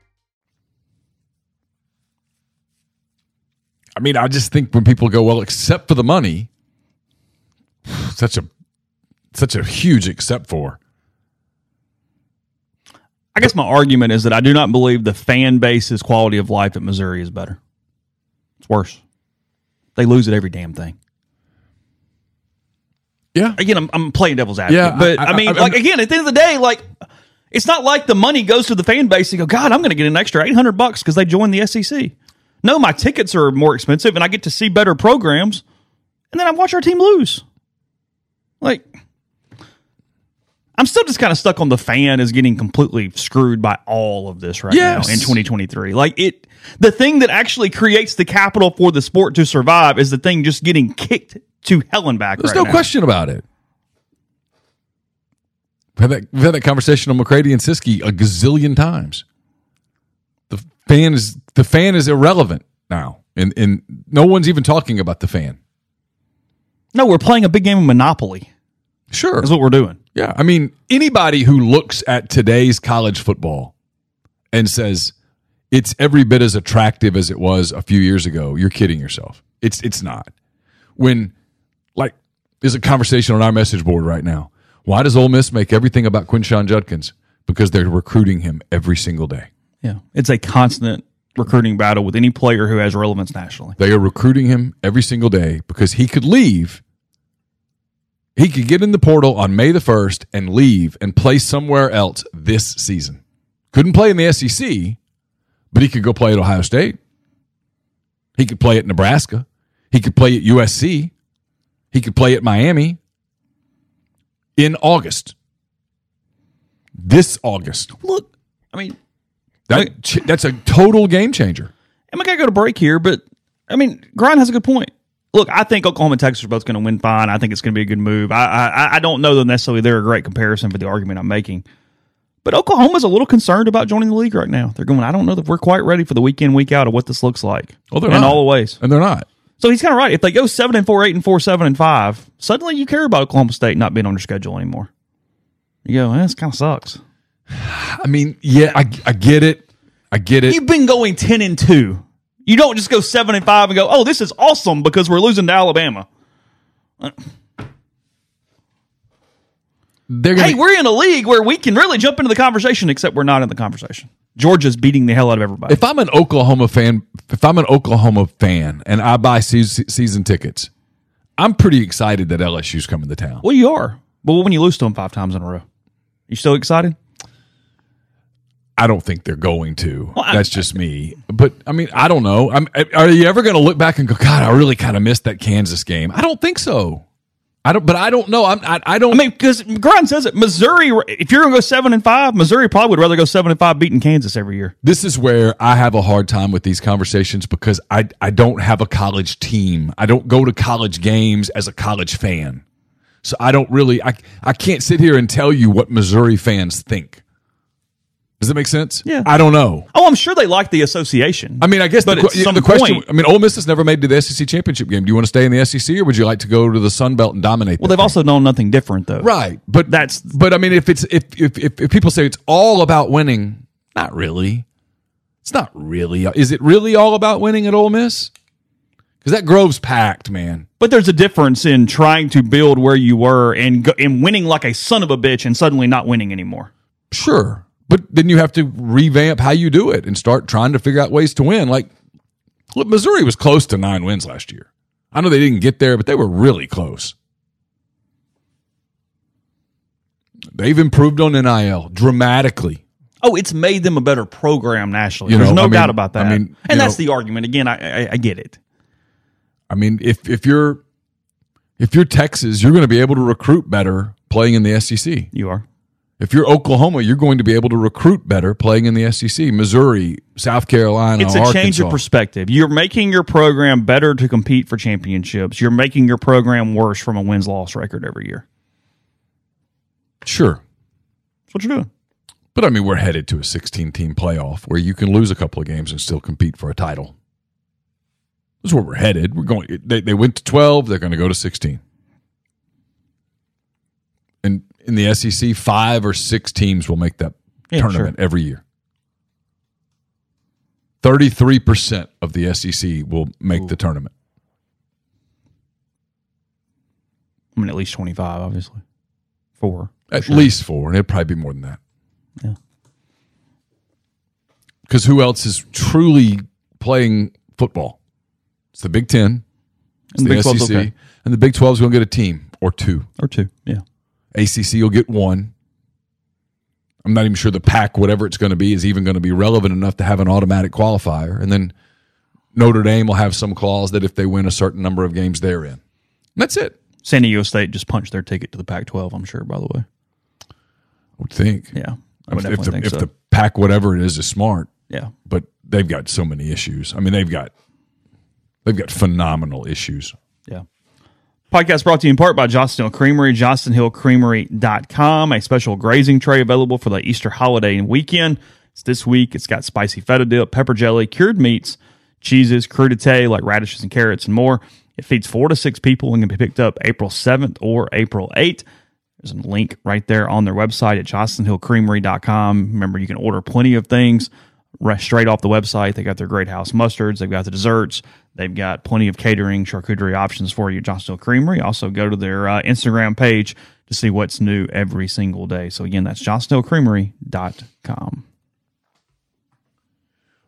I mean, I just think when people go, well, except for the money, such a such a huge except for. I guess my argument is that I do not believe the fan base's quality of life at Missouri is better. It's worse. They lose at every damn thing. Yeah. Again, I'm, I'm playing devil's advocate, Yeah, but I, I- I- mean, I- like again, at the end of the day, like it's not like the money goes to the fan base. and go, God, I'm going to get an extra 800 bucks because they joined the SEC. No, my tickets are more expensive, and I get to see better programs, and then I watch our team lose. Like, I'm still just kind of stuck on the fan is getting completely screwed by all of this right Yes. now in 2023. Like it, the thing that actually creates the capital for the sport to survive is the thing just getting kicked to hell and back. There's right no now. question about it. We've had, that, we've had that conversation on McCready and Siski a gazillion times. The fan is the fan is irrelevant now, and and no one's even talking about the fan. No, we're playing a big game of Monopoly. Sure, That's what we're doing. Yeah, I mean, anybody who looks at today's college football and says it's every bit as attractive as it was a few years ago, you're kidding yourself. It's it's not. When like there's a conversation on our message board right now. Why does Ole Miss make everything about Quinshon Judkins? Because they're recruiting him every single day. Yeah, it's a constant recruiting battle with any player who has relevance nationally. They are recruiting him every single day because he could leave. He could get in the portal on May the 1st and leave and play somewhere else this season. Couldn't play in the SEC, but he could go play at Ohio State. He could play at Nebraska. He could play at USC. He could play at Miami in August. This August. Look, I mean, That, that's a total game changer. I'm gonna go to break here, but I mean, Grind has a good point. Look, I think Oklahoma and Texas are both going to win fine. I think it's going to be a good move. I, I I don't know that necessarily they're a great comparison for the argument I'm making, but Oklahoma's a little concerned about joining the league right now. They're going, I don't know that we're quite ready for the week in week out of what this looks like. Well, they're in not. all the ways. And they're not. So he's kind of right. If they go seven and four, eight and four, seven and five, suddenly you care about Oklahoma State not being on your schedule anymore. You go, eh, this kind of sucks. I mean, yeah, I, I get it. I get it. You've been going ten and two. You don't just go seven and five and go, oh, this is awesome because we're losing to Alabama. They're gonna, Hey, we're in a league where we can really jump into the conversation, except we're not in the conversation. Georgia's beating the hell out of everybody. if I'm an Oklahoma fan, if I'm an Oklahoma fan and I buy season, season tickets, I'm pretty excited that LSU's coming to town. well, you are. But when you lose to them five times in a row, you still excited? I don't think they're going to. Well, That's just me. But I mean, I don't know. I'm, are you ever going to look back and go, God, I really kind of missed that Kansas game? I don't think so. I don't. But I don't know. I'm. I, I don't. I mean, because Grind says it. Missouri, if you're going to go seven and five, Missouri probably would rather go seven and five beating Kansas every year. this is where I have a hard time with these conversations because I I don't have a college team. I don't go to college games as a college fan. So I don't really I I can't sit here and tell you what Missouri fans think. Does that make sense? Yeah. I don't know. Oh, I'm sure they like the association. I mean, I guess But the, the question. point- I mean, Ole Miss has never made it to the SEC championship game. Do you want to stay in the SEC or would you like to go to the Sun Belt and dominate? well, they've thing? also known nothing different, though. right, but That's- But I mean, if it's if if if, if people say it's all about winning, not really. It's not really. Is it really all about winning at Ole Miss? Because that Grove's packed, man. But there's a difference in trying to build where you were and go, and winning like a son of a bitch and suddenly not winning anymore. Sure, but then you have to revamp how you do it and start trying to figure out ways to win. Like, look, Missouri was close to nine wins last year. I know they didn't get there, but they were really close. They've improved on NIL dramatically. Oh, it's made them a better program nationally. You There's know, no I mean- doubt about that. I mean, and that's know- the argument. Again, I, I, I get it. I mean, if if you're if you're Texas, you're going to be able to recruit better playing in the SEC. You are. If you're Oklahoma, you're going to be able to recruit better playing in the SEC. Missouri, South Carolina, It's a change of perspective. You're making your program better to compete for championships. You're making your program worse from a wins loss record every year. Sure. That's what you're doing. But I mean, we're headed to a 16 team playoff where you can lose a couple of games and still compete for a title. That's where we're headed. We're going. They, they went to 12. They're going to go to 16. And in the SEC, five or six teams will make that Yeah, tournament every year. Thirty-three percent of the SEC will make the tournament. I mean, at least 25, obviously. Four. At least four, and it'd probably be more than that. Yeah. Because who else is truly playing football? It's the Big Ten, it's And the, the Big SEC, okay. and the Big 12 is going to get a team or two. Or two. Yeah. ACC will get one. I'm not even sure the pack, whatever it's going to be, is even going to be relevant enough to have an automatic qualifier. And then Notre Dame will have some clause that if they win a certain number of games, they're in. That's it. San Diego State just punched their ticket to the Pac 12, I'm sure, by the way. I would think. Yeah. I would if definitely the, think if so. the pack, whatever it is, is smart, yeah. but they've got so many issues. I mean, they've got they've got phenomenal issues. Yeah. Podcast brought to you in part by Johnston Hill Creamery, johnstonhillcreamery.com. A special grazing tray available for the Easter holiday and weekend. It's this week. It's got spicy feta dip, pepper jelly, cured meats, cheeses, crudité like radishes and carrots, and more. It feeds four to six people and can be picked up April 7th or April 8th. There's a link right there on their website at johnstonhillcreamery.com. Remember, you can order plenty of things right straight off the website. They got their great house mustards. They've got the desserts. They've got plenty of catering, charcuterie options for you at Johnston Hill Creamery. Also, go to their uh, Instagram page to see what's new every single day. So, again, that's johnstonhillcreamery.com.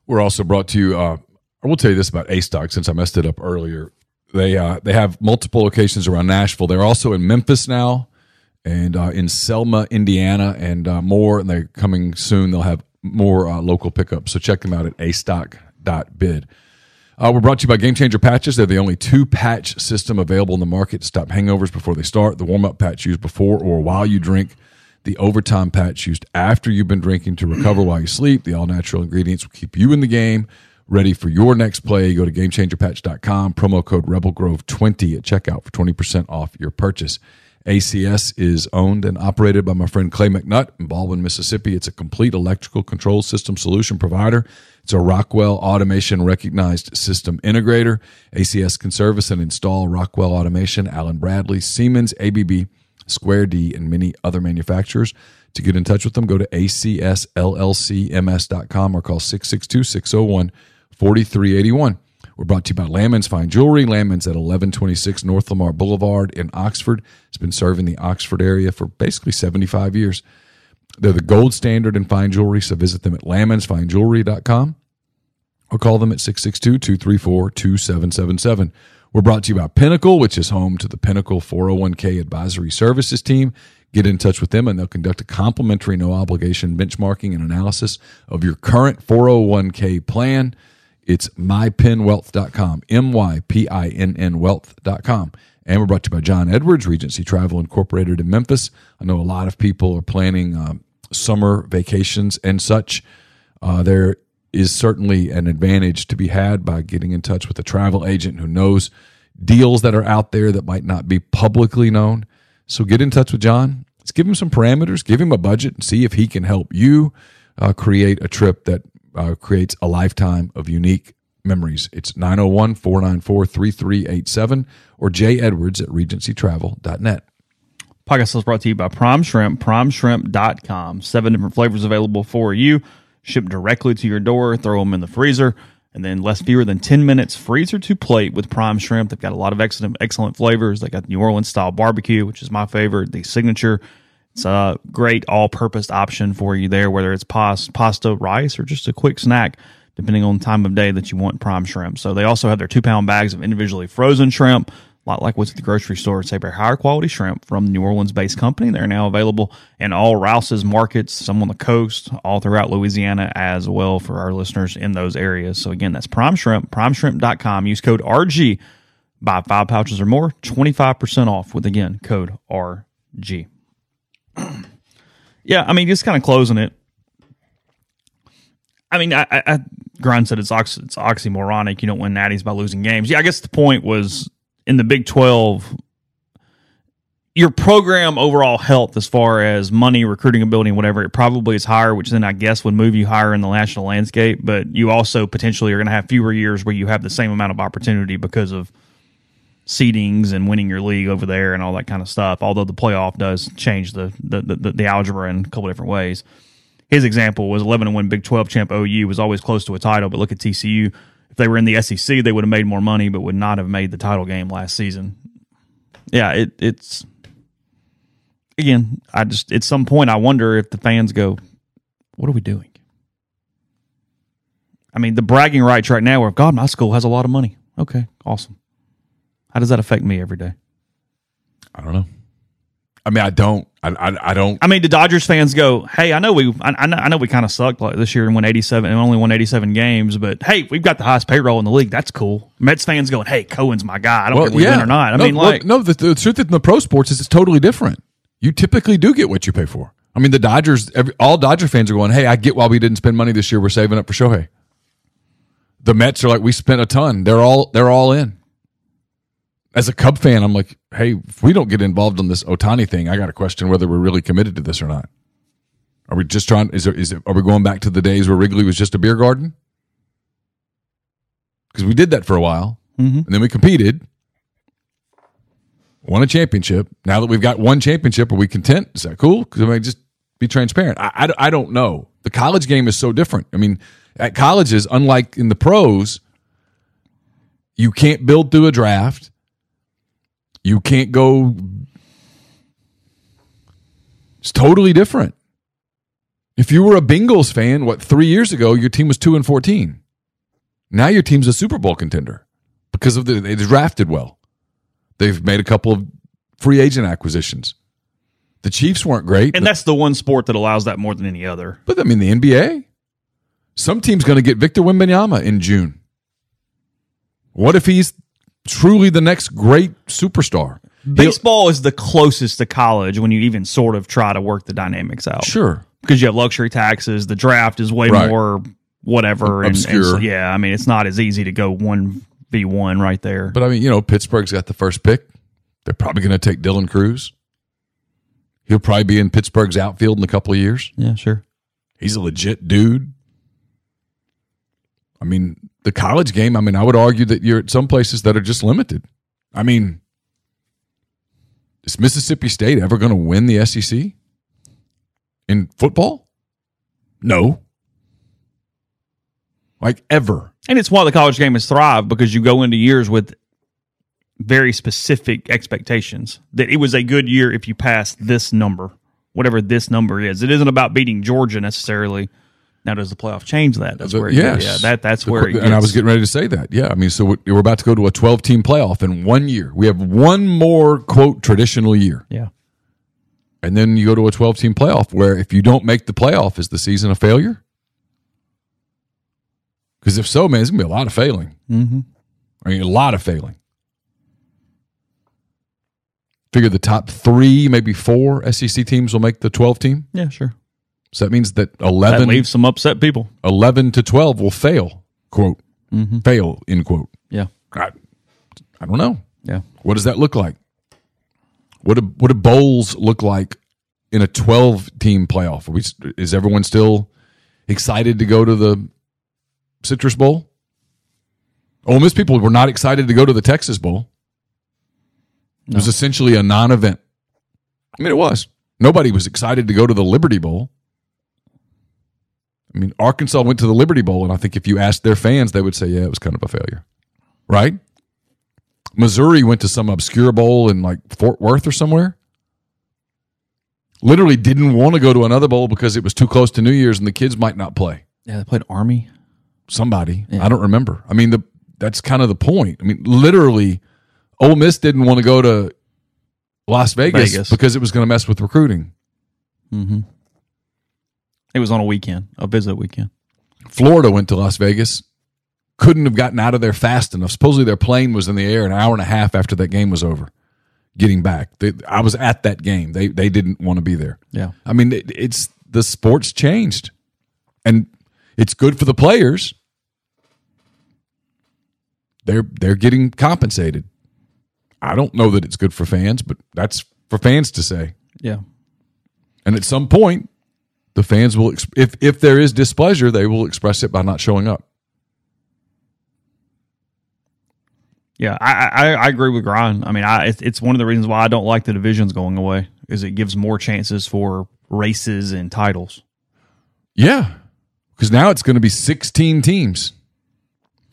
We're also brought to you. Uh, I will tell you this about A Stock since I messed it up earlier. They uh, they have multiple locations around Nashville. They're also in Memphis now, and uh, in Selma, Indiana, and uh, more. And they're coming soon. They'll have more uh, local pickups. So check them out at astock.bid. Uh, we're brought to you by Game Changer Patches. They're the only two patch system available in the market to stop hangovers before they start. The warm up patch used before or while you drink. The overtime patch used after you've been drinking to recover while you sleep. The all natural ingredients will keep you in the game, ready for your next play. Go to GameChangerPatch.com. Promo code RebelGrove20 at checkout for 20% off your purchase. ACS is owned and operated by my friend Clay McNutt in Baldwin, Mississippi. It's a complete electrical control system solution provider. It's a Rockwell Automation recognized system integrator. ACS can service and install Rockwell Automation, Allen Bradley, Siemens, ABB, Square D, and many other manufacturers. To get in touch with them, go to acsllcms.com or call 662 601 4381. We're brought to you by Lamons Fine Jewelry. Lamons at 1126 North Lamar Boulevard in Oxford. It's been serving the Oxford area for basically 75 years. They're the gold standard in fine jewelry, so visit them at lamonsfinejewelry.com or call them at 662 234 2777. We're brought to you by Pinnacle, which is home to the Pinnacle 401k Advisory Services team. Get in touch with them and they'll conduct a complimentary, no obligation benchmarking and analysis of your current 401k plan. It's mypinwealth.com, M Y P I N N wealth.com. And we're brought to you by John Edwards, Regency Travel Incorporated in Memphis. I know a lot of people are planning um, summer vacations and such. Uh, there is certainly an advantage to be had by getting in touch with a travel agent who knows deals that are out there that might not be publicly known. So get in touch with John. Let's give him some parameters, give him a budget, and see if he can help you uh, create a trip that uh, creates a lifetime of unique memories. It's 901 494 3387 or J Edwards at regencytravel.net. Podcast is brought to you by Prime Shrimp, primeshrimp.com. Seven different flavors available for you. Ship directly to your door. Throw them in the freezer. And then less fewer than 10 minutes freezer to plate with Prime Shrimp. They've got a lot of excellent, excellent flavors. They got New Orleans style barbecue, which is my favorite, the signature. It's a great all purpose option for you there, whether it's pasta, rice, or just a quick snack, depending on the time of day that you want prime shrimp. So they also have their two pound bags of individually frozen shrimp, a lot like what's at the grocery store. It's a higher quality shrimp from New Orleans based company. They're now available in all Rouse's markets, some on the coast, all throughout Louisiana as well for our listeners in those areas. So again, that's prime shrimp, primeshrimp.com. Use code RG. Buy five pouches or more, 25% off with again code RG. yeah, I mean, just kind of closing it. I mean, I, I, Grind said it's, ox, it's oxymoronic. You don't win natties by losing games. Yeah, I guess the point was in the Big 12, your program overall health as far as money, recruiting ability, whatever, it probably is higher, which then I guess would move you higher in the national landscape. But you also potentially are going to have fewer years where you have the same amount of opportunity because of seedings and winning your league over there and all that kind of stuff. Although the playoff does change the the, the, the algebra in a couple different ways. his example was 11 and 1 Big 12 champ OU was always close to a title, but look at TCU. If they were in the SEC, they would have made more money, but would not have made the title game last season. Yeah, it, it's again. I just at some point I wonder if the fans go, "What are we doing?" I mean, the bragging rights right now are, God, my school has a lot of money. Okay, awesome. How does that affect me every day? I don't know. I mean, I don't. I, I, I don't. I mean, the Dodgers fans go, "Hey, I know we, I, I know, I know we kind of sucked like this year and won eighty seven and only won eighty seven games, but hey, we've got the highest payroll in the league. That's cool." Mets fans going, "Hey, Cohen's my guy. I don't care if we win or not." I no, mean, look, like, no. The, the truth in the pro sports is it's totally different. You typically do get what you pay for. I mean, the Dodgers. Every, all Dodger fans are going, "Hey, I get why we didn't spend money this year. We're saving up for Shohei." The Mets are like, "We spent a ton. They're all they're all in." As a Cub fan, I'm like, "Hey, if we don't get involved in this Ohtani thing, I got to question whether we're really committed to this or not." Are we just trying? Is there, is it? Are we going back to the days where Wrigley was just a beer garden? Because we did that for a while, mm-hmm. and then we competed, won a championship. Now that we've got one championship, are we content? Is that cool? Because I mean, just be transparent. I, I, I don't know. The college game is so different. I mean, at colleges, unlike in the pros, you can't build through a draft. You can't go. It's totally different. If you were a Bengals fan, what three years ago, your team was two and fourteen. Now your team's a Super Bowl contender because of the they drafted well. They've made a couple of free agent acquisitions. The Chiefs weren't great, and that's the one sport that allows that more than any other. but I mean the NBA. Some team's going to get Victor Wembanyama in June. What if he's truly the next great superstar? Baseball is the closest to college when you even sort of try to work the dynamics out. sure. because you have luxury taxes. The draft is way Right. more whatever. And, and Obscure. so- yeah, I mean, it's not as easy to go one v one right there. But I mean, you know, Pittsburgh's got the first pick. They're probably going to take Dylan Crews. He'll probably be in Pittsburgh's outfield in a couple of years. yeah, sure. He's a legit dude. I mean, the college game, I mean, I would argue that you're at some places that are just limited. I mean, is Mississippi State ever going to win the SEC in football? No. Like ever. And it's why the college game has thrived because you go into years with very specific expectations that it was a good year if you passed this number, whatever this number is. It isn't about beating Georgia necessarily. Now, does the playoff change that? That's where, it yes. yeah, that that's where. It gets, and I was getting ready to say that. Yeah, I mean, so we're about to go to a 12 team playoff in one year. We have one more quote traditional year, yeah, and then you go to a 12 team playoff where if you don't make the playoff, is the season a failure? Because if so, man, it's gonna be a lot of failing. mm-hmm. I mean, a lot of failing. Figure the top three, maybe four SEC teams will make the 12 team. yeah, sure. So that means that That 11, leaves some upset people. 11 to 12 will fail, quote, Mm-hmm. fail, end quote. Yeah, I, I don't know. yeah. What does that look like? What do, what do bowls look like in a 12 team playoff? Are we, is everyone still excited to go to the Citrus Bowl? Ole Miss people were not excited to go to the Texas Bowl. It was essentially a non event. I mean, it was. Nobody was excited to go to the Liberty Bowl. I mean, Arkansas went to the Liberty Bowl, and I think if you asked their fans, they would say, yeah, it was kind of a failure. Right? Missouri went to some obscure bowl in like Fort Worth or somewhere. Literally didn't want to go to another bowl because it was too close to New Year's and the kids might not play. Yeah, they played Army. Somebody, I don't remember. I mean, the that's kind of the point. I mean, literally, Ole Miss didn't want to go to Las Vegas, Vegas. because it was going to mess with recruiting. Mm-hmm. It was on a weekend, a visit weekend. Florida went to Las Vegas, couldn't have gotten out of there fast enough. Supposedly their plane was in the air an hour and a half after that game was over. Getting back, they, I was at that game. They they didn't want to be there. Yeah. I mean, it, it's the sports changed, and it's good for the players. They're they're getting compensated. I don't know that it's good for fans, but that's for fans to say. Yeah. And at some point, the fans will, if if there is displeasure, they will express it by not showing up. Yeah, I, I I agree with Grind. I mean, I it's, it's one of the reasons why I don't like the divisions going away is it gives more chances for races and titles. Yeah, because now it's going to be 16 teams.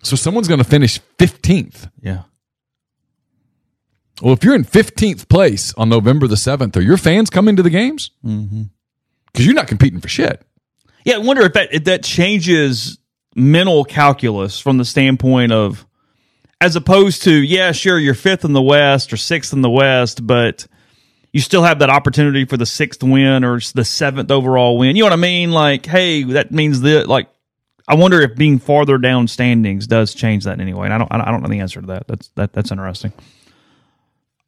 So someone's going to finish 15th. Yeah. Well, if you're in 15th place on November the 7th, are your fans coming to the games? Mm-hmm. Because you're not competing for shit. Yeah, I wonder if that if that changes mental calculus from the standpoint of as opposed to yeah, sure, you're fifth in the West or sixth in the West, but you still have that opportunity for the sixth win or the seventh overall win. You know what I mean? Like, hey, that means that like I wonder if being farther down standings does change that in any way. And I don't I don't know the answer to that. That's that that's interesting.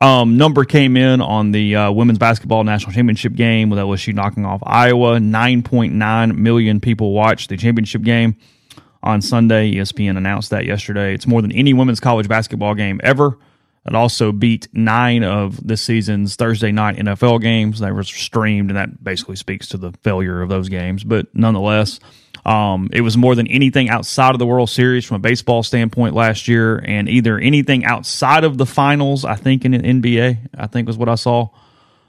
Um, number came in on the uh, women's basketball national championship game with LSU knocking off Iowa. 9.9 million people watched the championship game on Sunday. ESPN announced that yesterday. It's more than any women's college basketball game ever. It also beat nine of this season's Thursday night NFL games. They were streamed, and that basically speaks to the failure of those games. But nonetheless, um, it was more than anything outside of the World Series from a baseball standpoint last year, and either anything outside of the finals, I think in an NBA, I think was what I saw.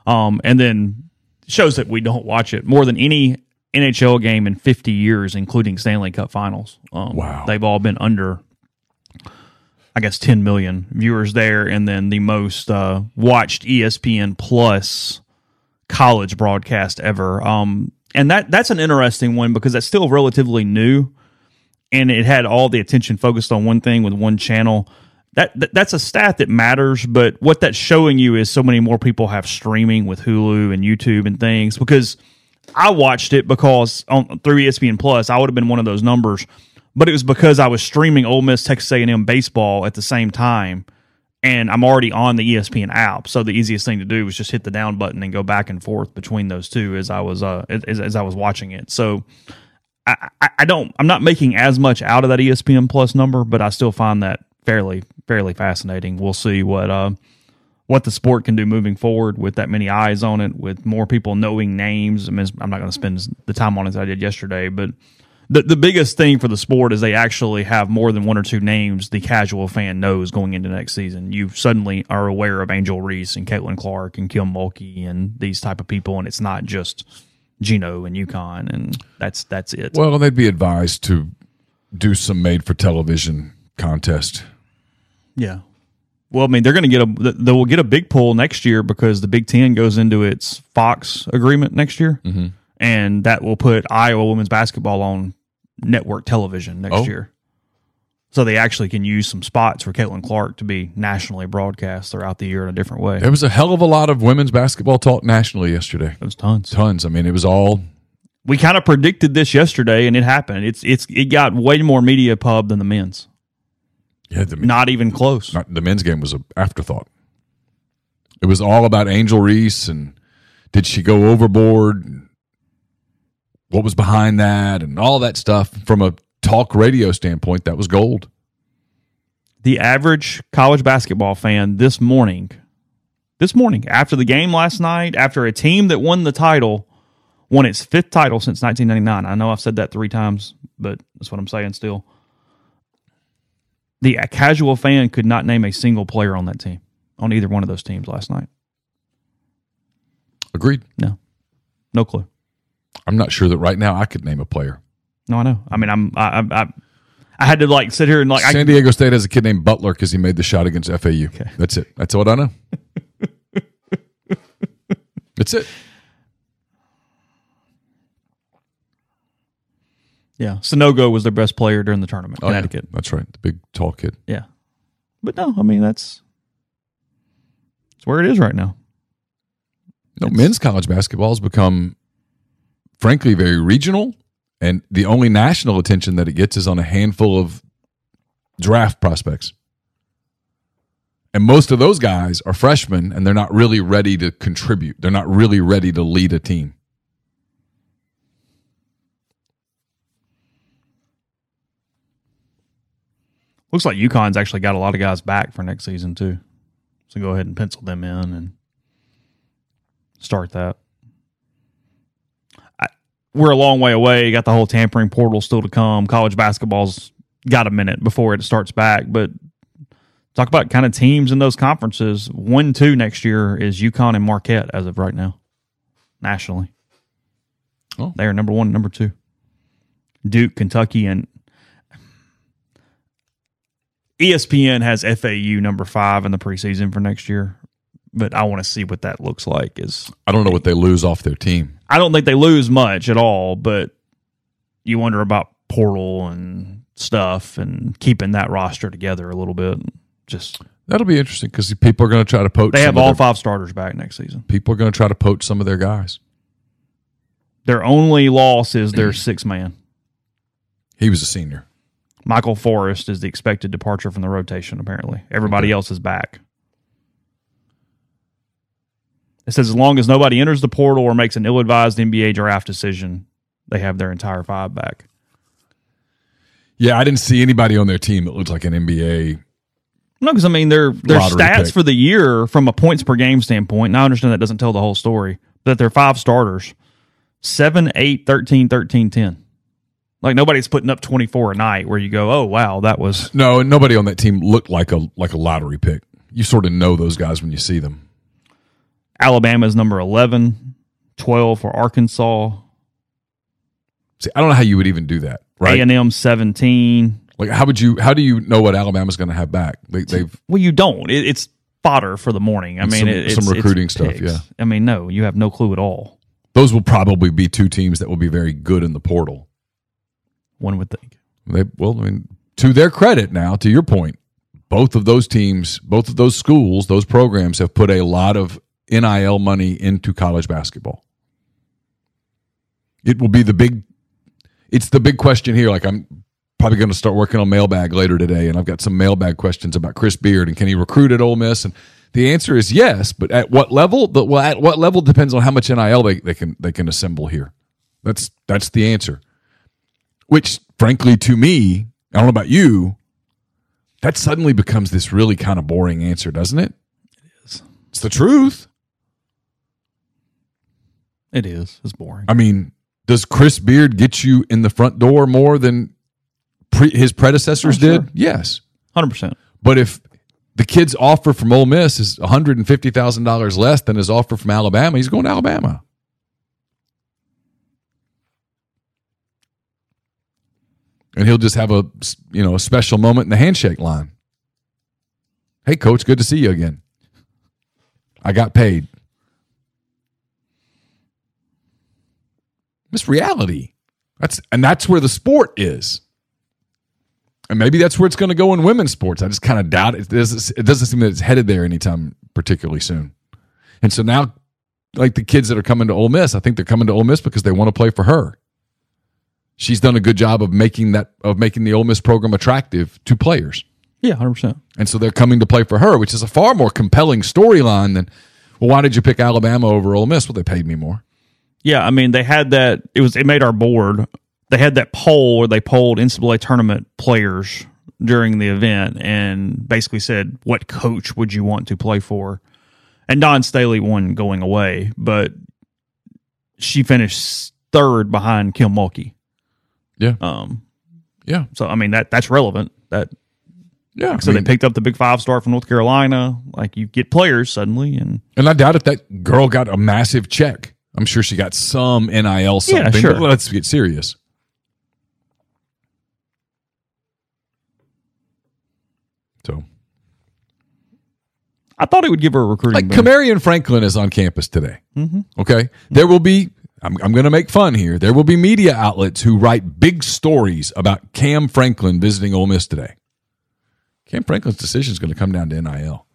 Um, and then shows that we don't watch it more than any NHL game in 50 years, including Stanley Cup Finals. Um, wow, they've all been under, I guess, 10 million viewers there, and then the most uh, watched ESPN Plus college broadcast ever. Um, and that that's an interesting one because that's still relatively new, and it had all the attention focused on one thing with one channel. That, that that's a stat that matters, but what that's showing you is so many more people have streaming with Hulu and YouTube and things. Because I watched it because on through ESPN Plus, I would have been one of those numbers, but it was because I was streaming Ole Miss Texas A and M baseball at the same time and I'm already on the ESPN app. So the easiest thing to do was just hit the down button and go back and forth between those two as I was uh as, as I was watching it. So I, I don't I'm not making as much out of that ESPN Plus number, but I still find that fairly fairly fascinating. We'll see what uh what the sport can do moving forward with that many eyes on it, with more people knowing names. I mean, I'm not going to spend the time on it as I did yesterday, but the the biggest thing for the sport is they actually have more than one or two names the casual fan knows going into next season. You suddenly are aware of Angel Reese and Caitlin Clark and Kim Mulkey and these type of people, and it's not just Geno and UConn, and that's that's it. Well, they'd be advised to do some made for television contest. Yeah. Well, I mean, they're going to get a they will get a big pull next year because the Big Ten goes into its Fox agreement next year. Mm-hmm and that will put Iowa women's basketball on network television next Oh. year. So they actually can use some spots for Caitlin Clark to be nationally broadcast throughout the year in a different way. There was a hell of a lot of women's basketball talk nationally yesterday. There's tons. Tons. I mean, it was all We kind of predicted this yesterday, and it happened. It's it's it got way more media pub than the men's. yeah. The, Not even close. not, the men's game was an afterthought. It was all about Angel Reese and did she go overboard? What was behind that and all that stuff from a talk radio standpoint? That was gold. the average college basketball fan this morning, this morning, after the game last night, after a team that won the title, won its fifth title since 1999. I know I've said that three times, but that's what I'm saying still. The casual fan could not name a single player on that team, on either one of those teams last night. Agreed. No, no clue. I'm not sure that right now I could name a player. No, I know. I mean, I'm, I, I, I, I had to like sit here and like, San I, Diego State has a kid named Butler because he made the shot against FAU. That's it. That's what I know. That's it. yeah, Sanogo was their best player during the tournament, Oh, yeah. Connecticut. That's right. The big tall kid. Yeah. But no, I mean that's it's where it is right now. No, men's college basketball has become, frankly, very regional, and the only national attention that it gets is on a handful of draft prospects. And most of those guys are freshmen, and they're not really ready to contribute. They're not really ready to lead a team. Looks like UConn's actually got a lot of guys back for next season too. So go ahead and pencil them in and start that. We're a long way away. Got the whole tampering portal still to come. College basketball's got a minute before it starts back, but talk about kind of teams in those conferences. One, two next year is UConn and Marquette as of right now, nationally. Oh. They are number one, number two. Duke, Kentucky, and ESPN has FAU number five in the preseason for next year. But I want to see what that looks like. Is I don't know what they lose off their team. I don't think they lose much at all, but you wonder about portal and stuff and keeping that roster together a little bit. Just That'll be interesting because people are going to try to poach. they have all their- five starters back next season. People are going to try to poach some of their guys. Their only loss is their six man. He was a senior. Michael Forrest is the expected departure from the rotation. Apparently, everybody else is back. It says as long as nobody enters the portal or makes an ill-advised NBA draft decision, they have their entire five back. Yeah, I didn't see anybody on their team that looked like an NBA. No, because I mean their their stats pick. for the year from a points per game standpoint. And I understand that doesn't tell the whole story. That they're five starters, 7, 8, 13, 13, 10. Like nobody's putting up twenty four a night where you go, oh wow, that was No, and nobody on that team looked like a like a lottery pick. You sort of know those guys when you see them. Alabama's number 11, 12 for Arkansas, See, I don't know how you would even do that, right? A&M 17. like, how would you? How do you know what Alabama's going to have back? They, they've Well, you don't. It, it's fodder for the morning. I mean, some- it, it's, some recruiting stuff, yeah. I mean, no, you have no clue at all. those will probably be two teams that will be very good in the portal. One would think. They well, I mean, to their credit now, to your point, both of those teams, both of those schools, those programs have put a lot of NIL money into college basketball. It will be the big it's the big question here. Like I'm probably going to start working on mailbag later today, and I've got some mailbag questions about Chris Beard and can he recruit at Ole Miss? And the answer is yes, but at what level? The, well, at what level depends on how much NIL they, they can they can assemble here. That's that's the answer. Which, frankly, to me, I don't know about you, that suddenly becomes this really kind of boring answer, doesn't it? It is. It's the truth. It is. It's boring. I mean, does Chris Beard get you in the front door more than pre- his predecessors Oh, sure. did? Yes. 100%. But if the kid's offer from Ole Miss is $150,000 less than his offer from Alabama, he's going to Alabama. And he'll just have a you know a special moment in the handshake line. Hey coach, good to see you again. I got paid. It's reality. That's and that's where the sport is. And maybe that's where it's going to go in women's sports. I just kind of doubt it. It doesn't, it doesn't seem that it's headed there anytime particularly soon. And so now, like the kids that are coming to Ole Miss, I think they're coming to Ole Miss because they want to play for her. She's done a good job of making that of making the Ole Miss program attractive to players. Yeah, 100%. And so they're coming to play for her, which is a far more compelling storyline than, well, why did you pick Alabama over Ole Miss? Well, they paid me more. Yeah, I mean, they had that. It was. It made our board. They had that poll where they polled NCAA tournament players during the event and basically said, "What coach would you want to play for?" And Dawn Staley won going away, but she finished third behind Kim Mulkey. Yeah. Um. Yeah. So I mean that that's relevant. That Yeah. so I mean, they picked up the big five star from North Carolina. Like you get players suddenly, and and I doubt if that girl got a massive check. I'm sure she got some NIL something. Yeah, sure. Let's get serious. So, I thought it would give her a recruiting. like boost. Franklin is on campus today. Mm-hmm. Okay. There will be, I'm, I'm going to make fun here. There will be media outlets who write big stories about Cam Franklin visiting Ole Miss today. Cam Franklin's decision is going to come down to NIL.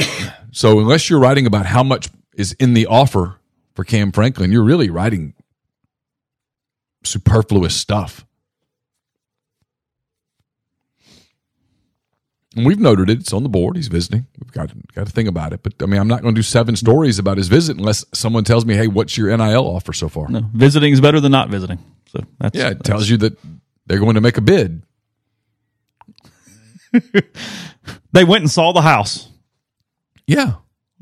so unless you're writing about how much is in the offer for Cam Franklin, you're really writing superfluous stuff. And we've noted it. It's on the board. He's visiting. We've got got to think about it. But I mean, I'm not going to do seven stories about his visit unless someone tells me, "Hey, what's your NIL offer so far?" No, visiting is better than not visiting. So that's Yeah, it that's- tells you that they're going to make a bid. they went and saw the house. Yeah,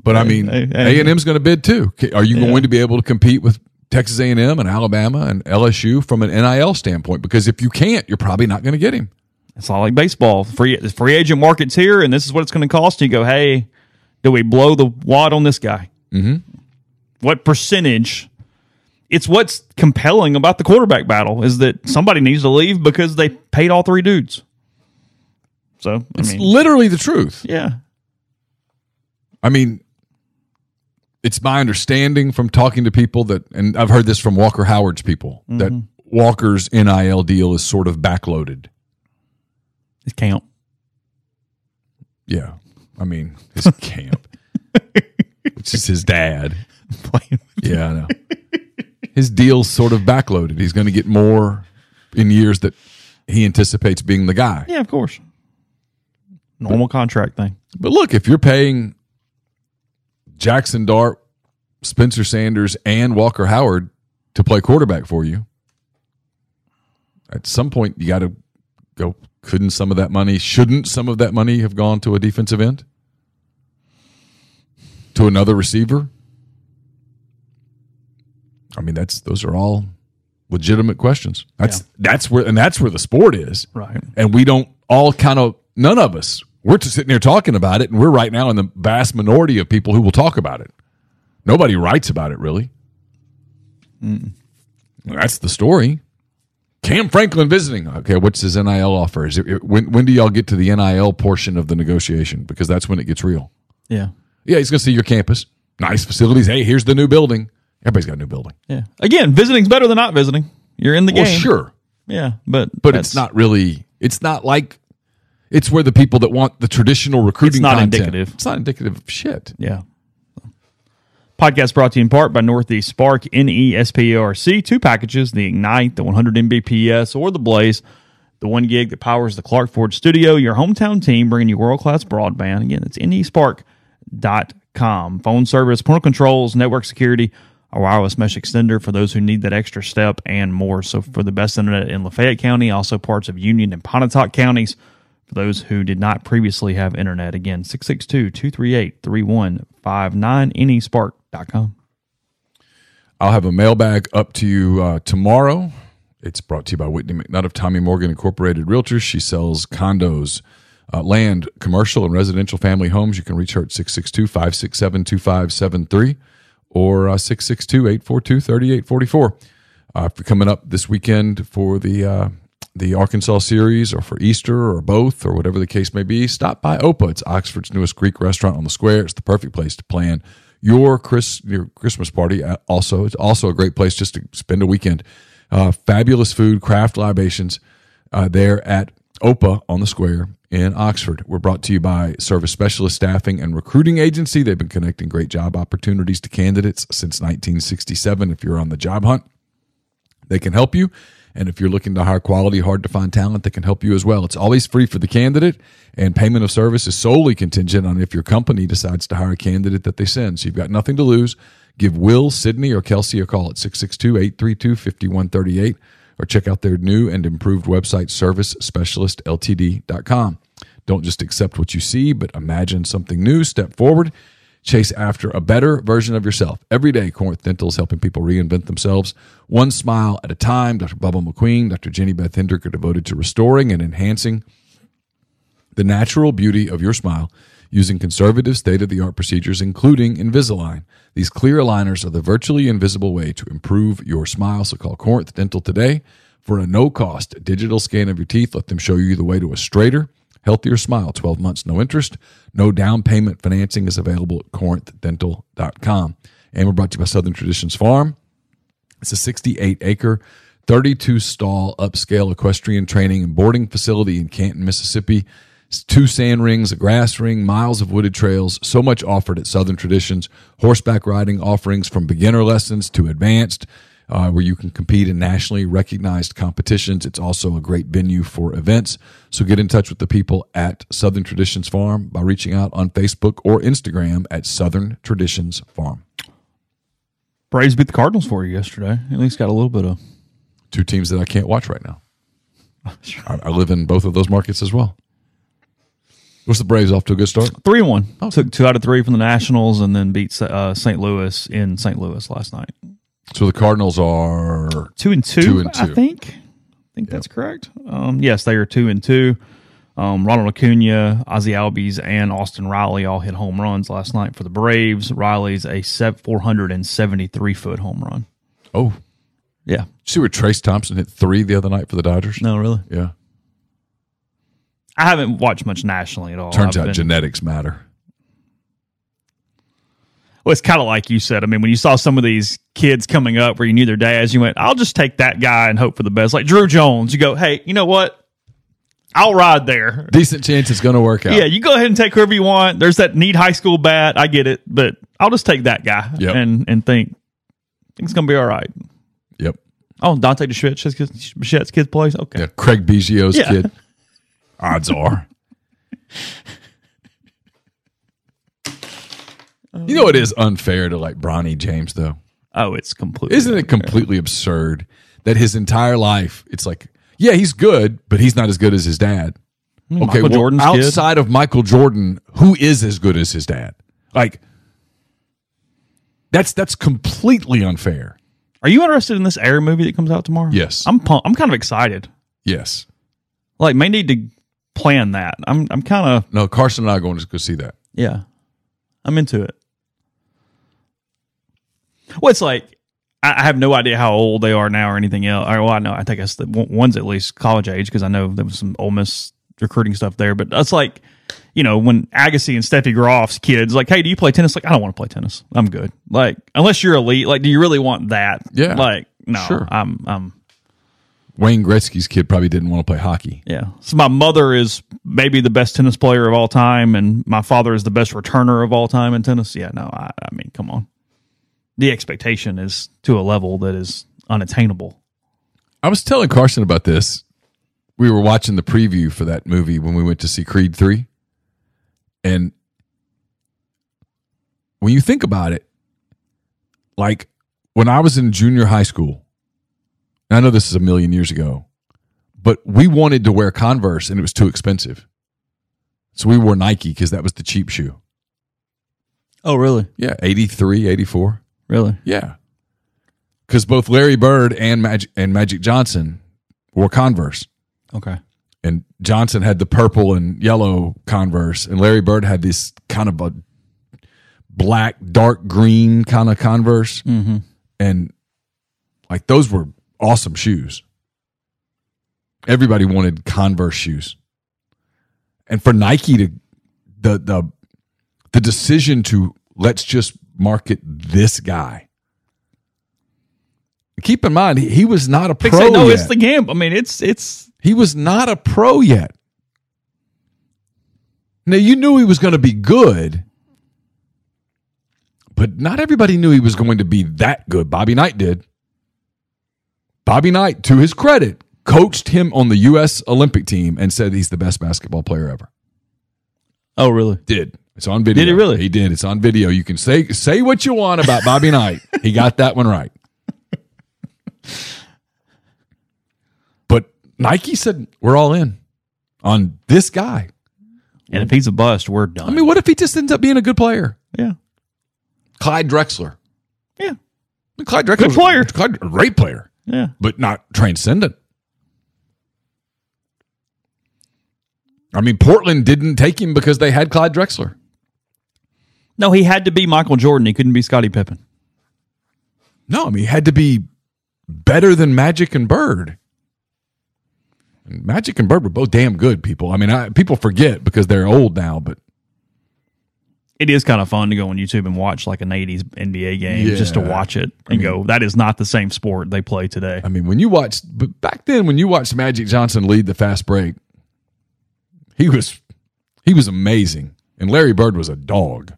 but I mean, A and M's going to bid too. Are you Yeah. going to be able to compete with Texas A and M and Alabama and LSU from an NIL standpoint? Because if you can't, you're probably not going to get him. It's all like baseball. Free the free agent market's here, and this is what it's going to cost. You go, hey, do we blow the wad on this guy? Mhm. What percentage it's what's compelling about the quarterback battle is that somebody needs to leave because they paid all three dudes. So I It's mean, literally the truth. yeah, I mean, it's my understanding from talking to people that, and I've heard this from Walker Howard's people, that mm-hmm. Walker's NIL deal is sort of backloaded. it camp. Yeah. I mean, his camp, which is his dad. Yeah, I know. His deal's sort of backloaded. He's going to get more in years that he anticipates being the guy. Yeah, of course. Normal contract thing. But look, if you're paying Jaxson Dart, Spencer Sanders, and Walker Howard to play quarterback for you, at some point you got to go. Couldn't some of that money, shouldn't some of that money have gone to a defensive end? To another receiver? I mean, that's those are all legitimate questions. That's that's where and that's where the sport is Right. and we don't all kind of none of us we're just sitting here talking about it and we're right now in the vast minority of people who will talk about it. Nobody writes about it really. That's the story. Cam franklin visiting. Okay what's his nil offer? Is it, when, when do y'all get to the nil portion of the negotiation? Because that's when it gets real. Yeah. yeah he's going to see your campus. Nice facilities. Hey here's the new building. Everybody's got a new building. Yeah. Again, visiting's better than not visiting. You're in the well game. sure. Yeah, but but it's not really it's not like it's where the people that want the traditional recruiting It's not content- indicative. it's not indicative of shit Yeah. Podcast brought to you in part by Northeast Spark, N E S P A R C. Two packages the Ignite, the 100 Mbps, or the Blaze, the one gig that powers the Clark Ford studio. Your hometown team bringing you world class broadband. Again, it's nesparc.com. Phone service, parental controls, network security, a wireless mesh extender for those who need that extra step, and more. So, for the best internet in Lafayette County, also parts of Union and Pontotoc counties. For those who did not previously have internet, again, 662 238 3159, nesparc.com. i'll have a mailbag up to you uh, tomorrow. It's brought to you by whitney mcnutt of tommy morgan incorporated realtors. She sells condos uh, land commercial and residential family homes. You can reach her at 662-567-2573 or uh, 662-842-3844 uh, coming up this weekend for the uh, the Arkansas series or for Easter or both or whatever the case may be, stop by Opa. It's Oxford's newest Greek restaurant on the square. It's the perfect place to plan your Chris your Christmas party. Uh, Also, it's also a great place just to spend a weekend. Uh, fabulous food, craft libations uh, there at Opa on the square in Oxford. We're brought to you by Service Specialist Staffing and Recruiting Agency. They've been connecting great job opportunities to candidates since 1967. If you're on the job hunt, they can help you. And if you're looking to hire quality, hard to find talent, that can help you as well. It's always free for the candidate, and payment of service is solely contingent on if your company decides to hire a candidate that they send. So you've got nothing to lose. Give Will, Sydney, or Kelsey a call at 662 832 5138 or check out their new and improved website, servicespecialistltd.com. Don't just accept what you see, but imagine something new. Step forward. Chase after a better version of yourself. Every day, Corinth Dental is helping people reinvent themselves one smile at a time. Dr. Bubba McQueen, Dr. Jenny Beth Hendrick are devoted to restoring and enhancing the natural beauty of your smile using conservative state of the art procedures, including Invisalign. These clear aligners are the virtually invisible way to improve your smile. So call Corinth Dental today for a no cost digital scan of your teeth. Let them show you the way to a straighter, healthier smile. 12 months, no interest, no down payment financing is available at corinthdental.com. And we're brought to you by Southern Traditions Farm. It's a 68 acre, 32 stall upscale equestrian training and boarding facility in Canton, Mississippi. It's two sand rings, a grass ring, miles of wooded trails, so much offered at Southern Traditions. Horseback riding offerings from beginner lessons to advanced, uh, where you can compete in nationally recognized competitions. It's also a great venue for events. So get in touch with the people at Southern Traditions Farm by reaching out on Facebook or Instagram at Southern Traditions Farm. Braves beat the Cardinals for you yesterday. At least got a little bit of. two teams that I can't watch right now. I, I live in both of those markets as well. What's the Braves off to a good start? Three and one. Took two out of three from the Nationals and then beat uh, St. Louis in St. Louis last night. So the Cardinals are Two and two, Two and I two. think. I think that's correct. Um, yes, they are two and two. Um, Ronald Acuna, Ozzie Albies, and Austin Riley all hit home runs last night for the Braves. Riley's a 473 foot home run. Oh, Yeah. see where Trayce Thompson hit three the other night for the Dodgers? No, really. Yeah. I haven't watched much nationally at all. Turns I've out been- genetics matter. Well, it's kind of like you said. I mean, when you saw some of these kids coming up where you knew their dads, you went, I'll just take that guy and hope for the best. Like Druw Jones, you go, hey, you know what? I'll ride there. Decent chance it's going to work out. Yeah, you go ahead and take whoever you want. There's that need high school bat. I get it, but I'll just take that guy Yep. and and think, think it's gonna be all right. Yep. Oh, Dante Bichette's kid's, Bichette's kid's place. Okay, Yeah. Craig Biggio's Yeah. kid. Odds are. You know it is unfair to like Bronny James though. oh, it's completely. Isn't it completely absurd that his entire life it's like, yeah, he's good, but he's not as good as his dad. Hmm, okay, Michael well, Jordan's kid. outside of Michael Jordan, who is as good as his dad? Like that's that's completely unfair. Are you interested in this Air movie that comes out tomorrow? Yes. I'm pumped. I'm kind of excited. Yes. Like, may need to plan that. I'm I'm kind of No, Carson and I are going to go see that. yeah. I'm into it. Well, it's like I I have no idea how old they are now or anything else. Or, well, I know. I think the one's at least college age because I know there was some Ole Miss recruiting stuff there. But that's like, you know, when Agassi and Steffi Graf's kids like, hey, do you play tennis? Like, I don't want to play tennis. I'm good. Like, unless you're elite, like, do you really want that? Yeah. Like, no. Sure. I'm. I'm. Wayne Gretzky's kid probably didn't want to play hockey. Yeah. So my mother is maybe the best tennis player of all time, and my father is the best returner of all time in tennis. Yeah, no, I, I mean, come on. The expectation is to a level that is unattainable. I was telling Carson about this. We were watching the preview for that movie when we went to see Creed 3. And when you think about it, like when I was in junior high school, I know this is a million years ago, but we wanted to wear Converse and it was too expensive. So we wore Nike because that was the cheap shoe. Oh, really? Yeah, 83, 84. Really? Yeah. Because both Larry Bird and Magic and Magic Johnson wore Converse. Okay. And Johnson had the purple and yellow Converse, and Larry Bird had this kind of a black, dark green kind of Converse. Mm-hmm. And like those were awesome shoes. Everybody wanted Converse shoes. And for Nike to the the the decision to let's just market this guy. Keep in mind, he, he was not a pro. Say, no, yet. it's the game. I mean, it's it's He was not a pro yet. Now you knew he was going to be good, but not everybody knew he was going to be that good. Bobby Knight did. Bobby Knight, to his credit, coached him on the U.S. Olympic team and said he's the best basketball player ever. oh, really? Did it's on video? Did he really? He did. It's on video. You can say say what you want about Bobby Knight. He got that one right. But Nike said we're all in on this guy. And if he's a bust, we're done. I mean, what if he just ends up being a good player? yeah, Clyde Drexler. yeah, Clyde Drexler, Good player. Clyde, great player, yeah. but not transcendent. I mean, Portland didn't take him because they had Clyde Drexler. No, he had to be Michael Jordan. He couldn't be Scottie Pippen. No, I mean, he had to be better than Magic and Bird. And Magic and Bird were both damn good people. I mean, I, people forget because they're old now, but It is kind of fun to go on YouTube and watch like an '80s NBA game just to watch it and go, "That is not the same sport they play today." I mean, when you watched, but back then, when you watched Magic Johnson lead the fast break, he was he was amazing, and Larry Bird was a dog.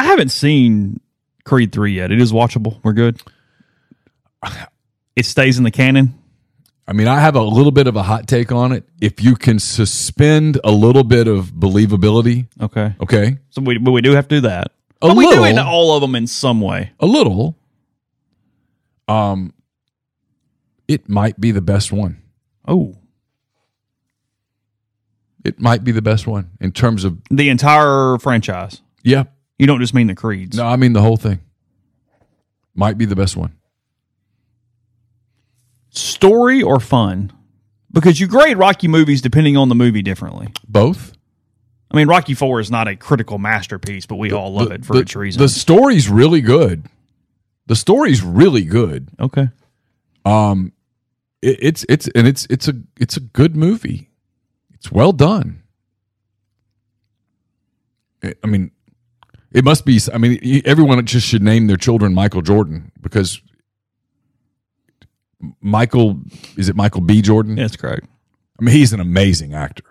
I haven't seen Creed three yet. It is watchable. We're good. It stays in the canon. I mean, I have a little bit of a hot take on it. If you can suspend a little bit of believability, Okay, okay, so we but we do have to do that. A but we do little. in all of them in some way. a little, um, it might be the best one. Oh, It might be the best one in terms of the entire franchise. yeah. You don't just mean the creeds. No, I mean the whole thing. Might be the best one. Story or fun? Because you grade Rocky movies depending on the movie differently. Both. I mean, Rocky Four is not a critical masterpiece, but we all love The- it for the- its reason. The story's really good. The story's really good. Okay. Um, it, it's it's and it's it's a it's a good movie. It's well done. I mean, it must be. I mean, everyone just should name their children Michael Jordan because Michael is it Michael B. Jordan? That's correct. I mean, he's an amazing actor.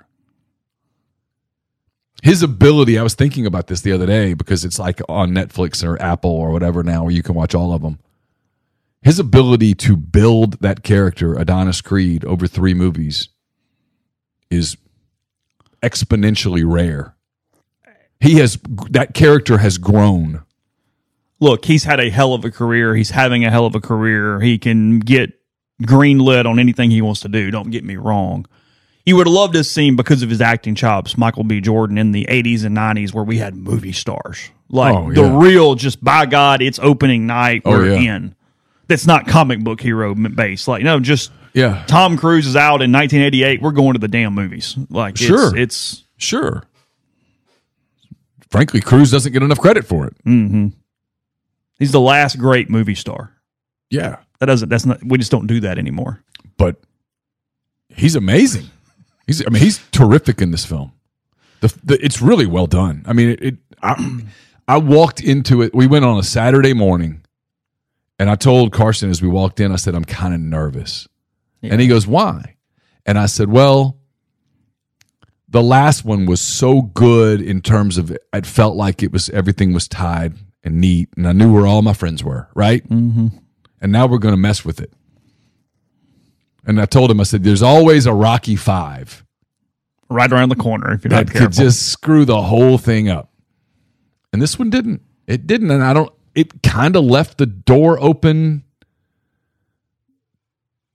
His ability, I was thinking about this the other day because it's like on Netflix or Apple or whatever now where you can watch all of them. His ability to build that character, Adonis Creed, over three movies is exponentially rare. He has, that character has grown. Look, he's had a hell of a career. He's having a hell of a career. He can get green lit on anything he wants to do. Don't get me wrong. You would have loved have seen because of his acting chops, Michael B. Jordan in the 80s and 90s where we had movie stars. Like Oh, the real, just by God, it's opening night. Oh, We're yeah. in. That's not comic book hero based. Like, no, just Yeah. Tom Cruise is out in 1988. We're going to the damn movies. Like, it's, Sure. it's Sure. Frankly, Cruise doesn't get enough credit for it. Mm-hmm. he's the last great movie star. Yeah. That doesn't. That's not. We just don't do that anymore. but he's amazing. He's I mean he's terrific in this film. The, the it's really well done. I mean it, it I, I walked into it. We went on a Saturday morning, and I told Carson as we walked in, I said I'm kind of nervous, and he goes, "Why?" And I said, "Well." The last one was so good in terms of it felt like it was everything was tied and neat, and I knew where all my friends were, right? Mm-hmm. And now we're going to mess with it. And I told him, I said, "There's always a Rocky Five Right around the corner. If you're not careful. could just screw the whole thing up." And this one didn't. It didn't, and I don't. It kind of left the door open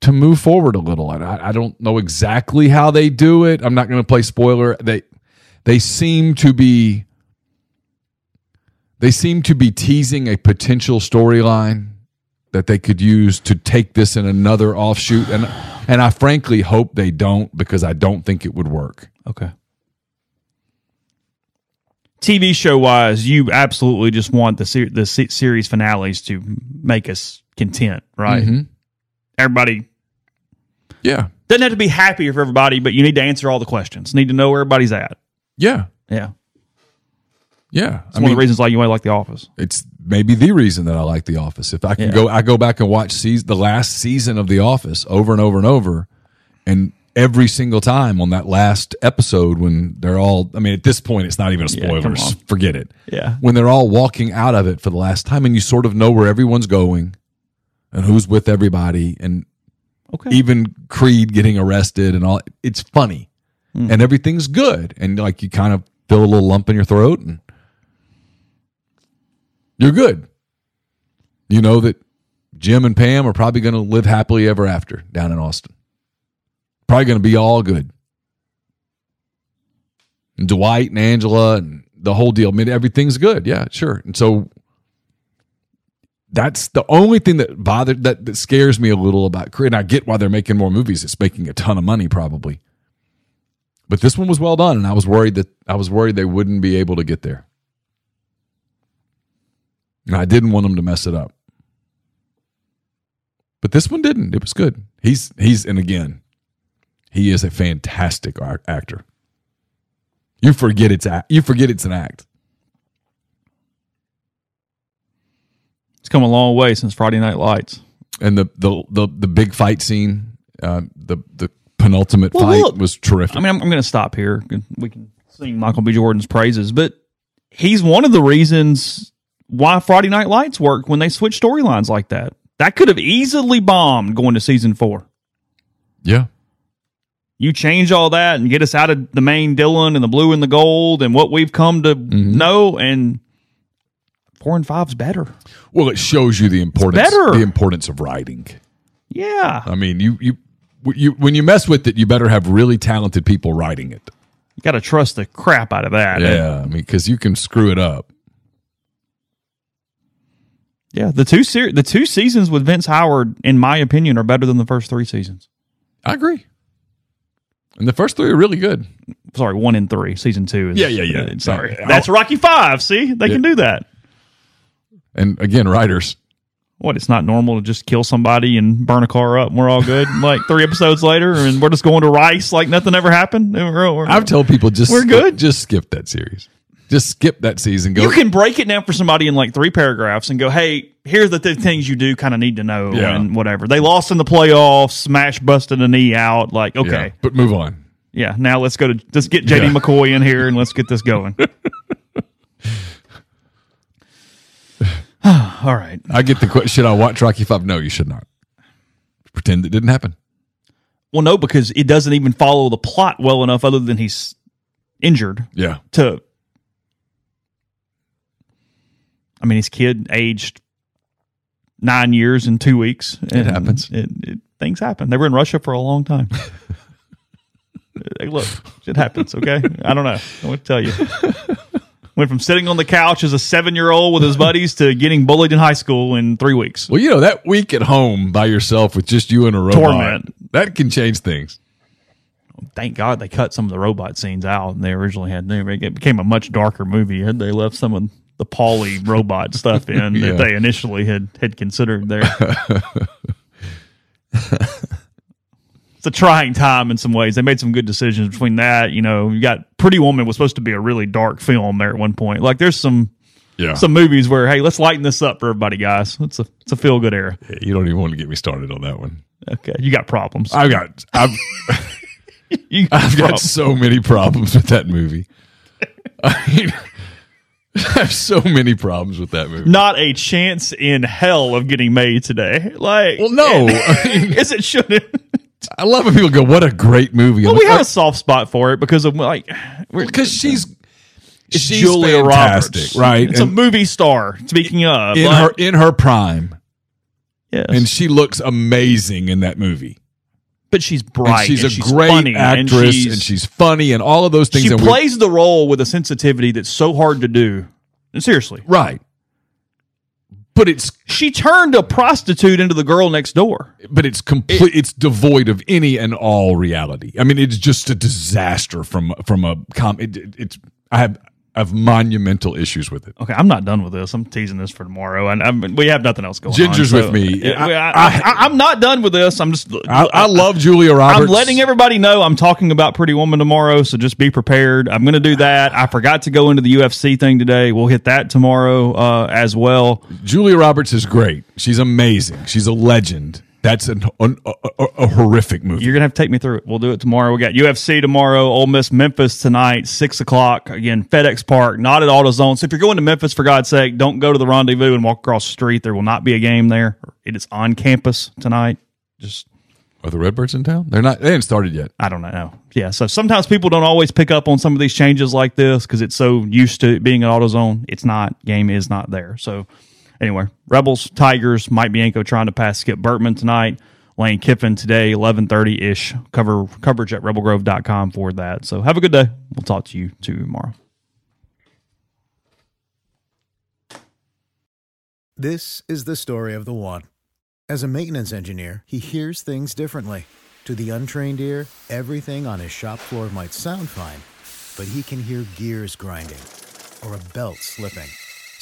to move forward a little. And I, I don't know exactly how they do it. I'm not going to play spoiler. They they seem to be they seem to be teasing a potential storyline that they could use to take this in another offshoot and and I frankly hope they don't because I don't think it would work. Okay. TV show wise, you absolutely just want the ser- the se- series finales to make us content, right? Mhm. Everybody Yeah. doesn't have to be happy for everybody, but you need to answer all the questions. Need to know where everybody's at. Yeah. Yeah, Yeah. it's one of the reasons why you might like The Office. it's maybe the reason that I like The Office. If I can Yeah. go, I go back and watch season, the last season of The Office over and over and over, and every single time on that last episode when they're all, I mean, at this point, it's not even a spoiler. S- Forget it. Yeah. When they're all walking out of it for the last time, and you sort of know where everyone's going and who's with everybody, and Okay. even Creed getting arrested and all, it's funny hmm. and everything's good, and like you kind of feel a little lump in your throat and you're good. You know that Jim and Pam are probably going to live happily ever after down in Austin. Probably going to be all good. And Dwight and Angela and the whole deal. I mean, everything's good. Yeah, sure. And so that's the only thing that bothered that, that scares me a little about. And I get why they're making more movies. It's making a ton of money probably. But this one was well done, and I was worried that I was worried they wouldn't be able to get there. And I didn't want them to mess it up. But this one didn't. It was good. He's he's and again, he is a fantastic actor. You forget it's you forget it's an act. It's come a long way since Friday Night Lights. And the the the, the big fight scene, uh, the the penultimate Well, fight look, was terrific. I mean, I'm, I'm going to stop here. We can sing Michael B. Jordan's praises, but he's one of the reasons why Friday Night Lights work when they switch storylines like that. That could have easily bombed going to season four. yeah. You change all that and get us out of the main Dillon and the blue and the gold and what we've come to Mm-hmm. know, and four and five's better. Well, it shows you the importance the importance of writing. Yeah, I mean, you you you when you mess with it, you better have really talented people writing it. you got to trust the crap out of that. Eh? Yeah, I mean, because you can screw it up. yeah. The two ser- the two seasons with Vince Howard, in my opinion, are better than the first three seasons. I agree. And the first three are really good. sorry, one in three. Season two is Yeah, yeah, yeah. sorry, Yeah. that's Rocky Five. See, they can do that. And again, writers, what? It's not normal to just kill somebody and burn a car up, and we're all good. like three episodes later, and we're just going to Rice like nothing ever happened. We're- we're- I've told people just We're skip- good. Just skip that series. Just skip that season. Go. you can break it down for somebody in like three paragraphs and go, "Hey, here's the th- things you do kind of need to know Yeah. and whatever." They lost in the playoffs, smash busted a knee out. Like, Yeah, okay, but move on. yeah. now let's go to let's get JD Yeah. McCoy in here and let's get this going. All right. I get the question: Should I watch Rocky Five? No, you should not. Pretend it didn't happen. Well, no, because it doesn't even follow the plot well enough, other than he's injured Yeah, to. I mean, his kid aged nine years in two weeks. and happens. It, it, things happen. They were in Russia for a long time. hey, look, it happens. Okay, I don't know. I want to tell you. Went from sitting on the couch as a seven-year-old with his buddies to getting bullied in high school in three weeks. Well, you know that week at home by yourself with just you and a robot. Torment. That can change things. thank God they cut some of the robot scenes out, and they originally had new. it became a much darker movie. Had they left some of the Paulie robot stuff in Yeah. that they initially had had considered there. it's a trying time in some ways. They made some good decisions between that. You know, you got Pretty Woman was supposed to be a really dark film there at one point. Like there's some Yeah. some movies where hey, let's lighten this up for everybody, guys. It's a it's a feel good era. you don't even want to get me started on that one. Okay, you got problems. I've got I've you I've got so many problems with that movie. I mean, I have so many problems with that movie. not a chance in hell of getting made today. Like, Well, no. I mean, is it shouldn't. I love when people go, "What a great movie!" Well, we have a oh. soft spot for it because of like because she's it's she's Julia fantastic, Roberts, right? It's a movie star. Speaking of, in like, her in her prime, yes. and she looks amazing in that movie. but she's And bright. she's and a great funny, and actress, she's- and she's funny, and all of those things. she plays the role with a sensitivity that's so hard to do. And seriously, right, but it's she turned a prostitute into the girl next door. but it's complete. it's devoid of any and all reality. I mean, it's just a disaster from from a com. It, it- it's I have have monumental issues with it. Okay, I'm not done with this. I'm teasing this for tomorrow, and I'm, we have nothing else going Ginger's on. with me. Yeah, I- I, am not done with this. I'm just. I, I love Julia Roberts. I'm letting everybody know I'm talking about Pretty Woman tomorrow, so just be prepared. I'm going to do that. I forgot to go into the UFC thing today. We'll hit that tomorrow uh, as well. Julia Roberts is great. She's amazing. She's a legend. That's an, an, a, a, horrific movie. You're gonna have to take me through it. We'll do it tomorrow. We got UFC tomorrow. Ole Miss Memphis tonight, six o'clock. Again, FedEx Park, not at AutoZone. So if you're going to Memphis, for God's sake, don't go to the Rendezvous and walk across the street. There will not be a game there. It is on campus tonight. Just Are the Redbirds in town? They're not. They haven't started yet. I don't know. Yeah. So sometimes people don't always pick up on some of these changes like this because it's so used to being an AutoZone. It's not. Game is not there. So anyway, Rebels, Tigers, Mike Bianco trying to pass Skip Bertman tonight. Lane Kiffin today, 1130 ish. Cover coverage at rebelgrove.com for that. So have a good day. We'll talk to you tomorrow. This is the story of the one. As a maintenance engineer, he hears things differently. To the untrained ear, everything on his shop floor might sound fine, but he can hear gears grinding or a belt slipping.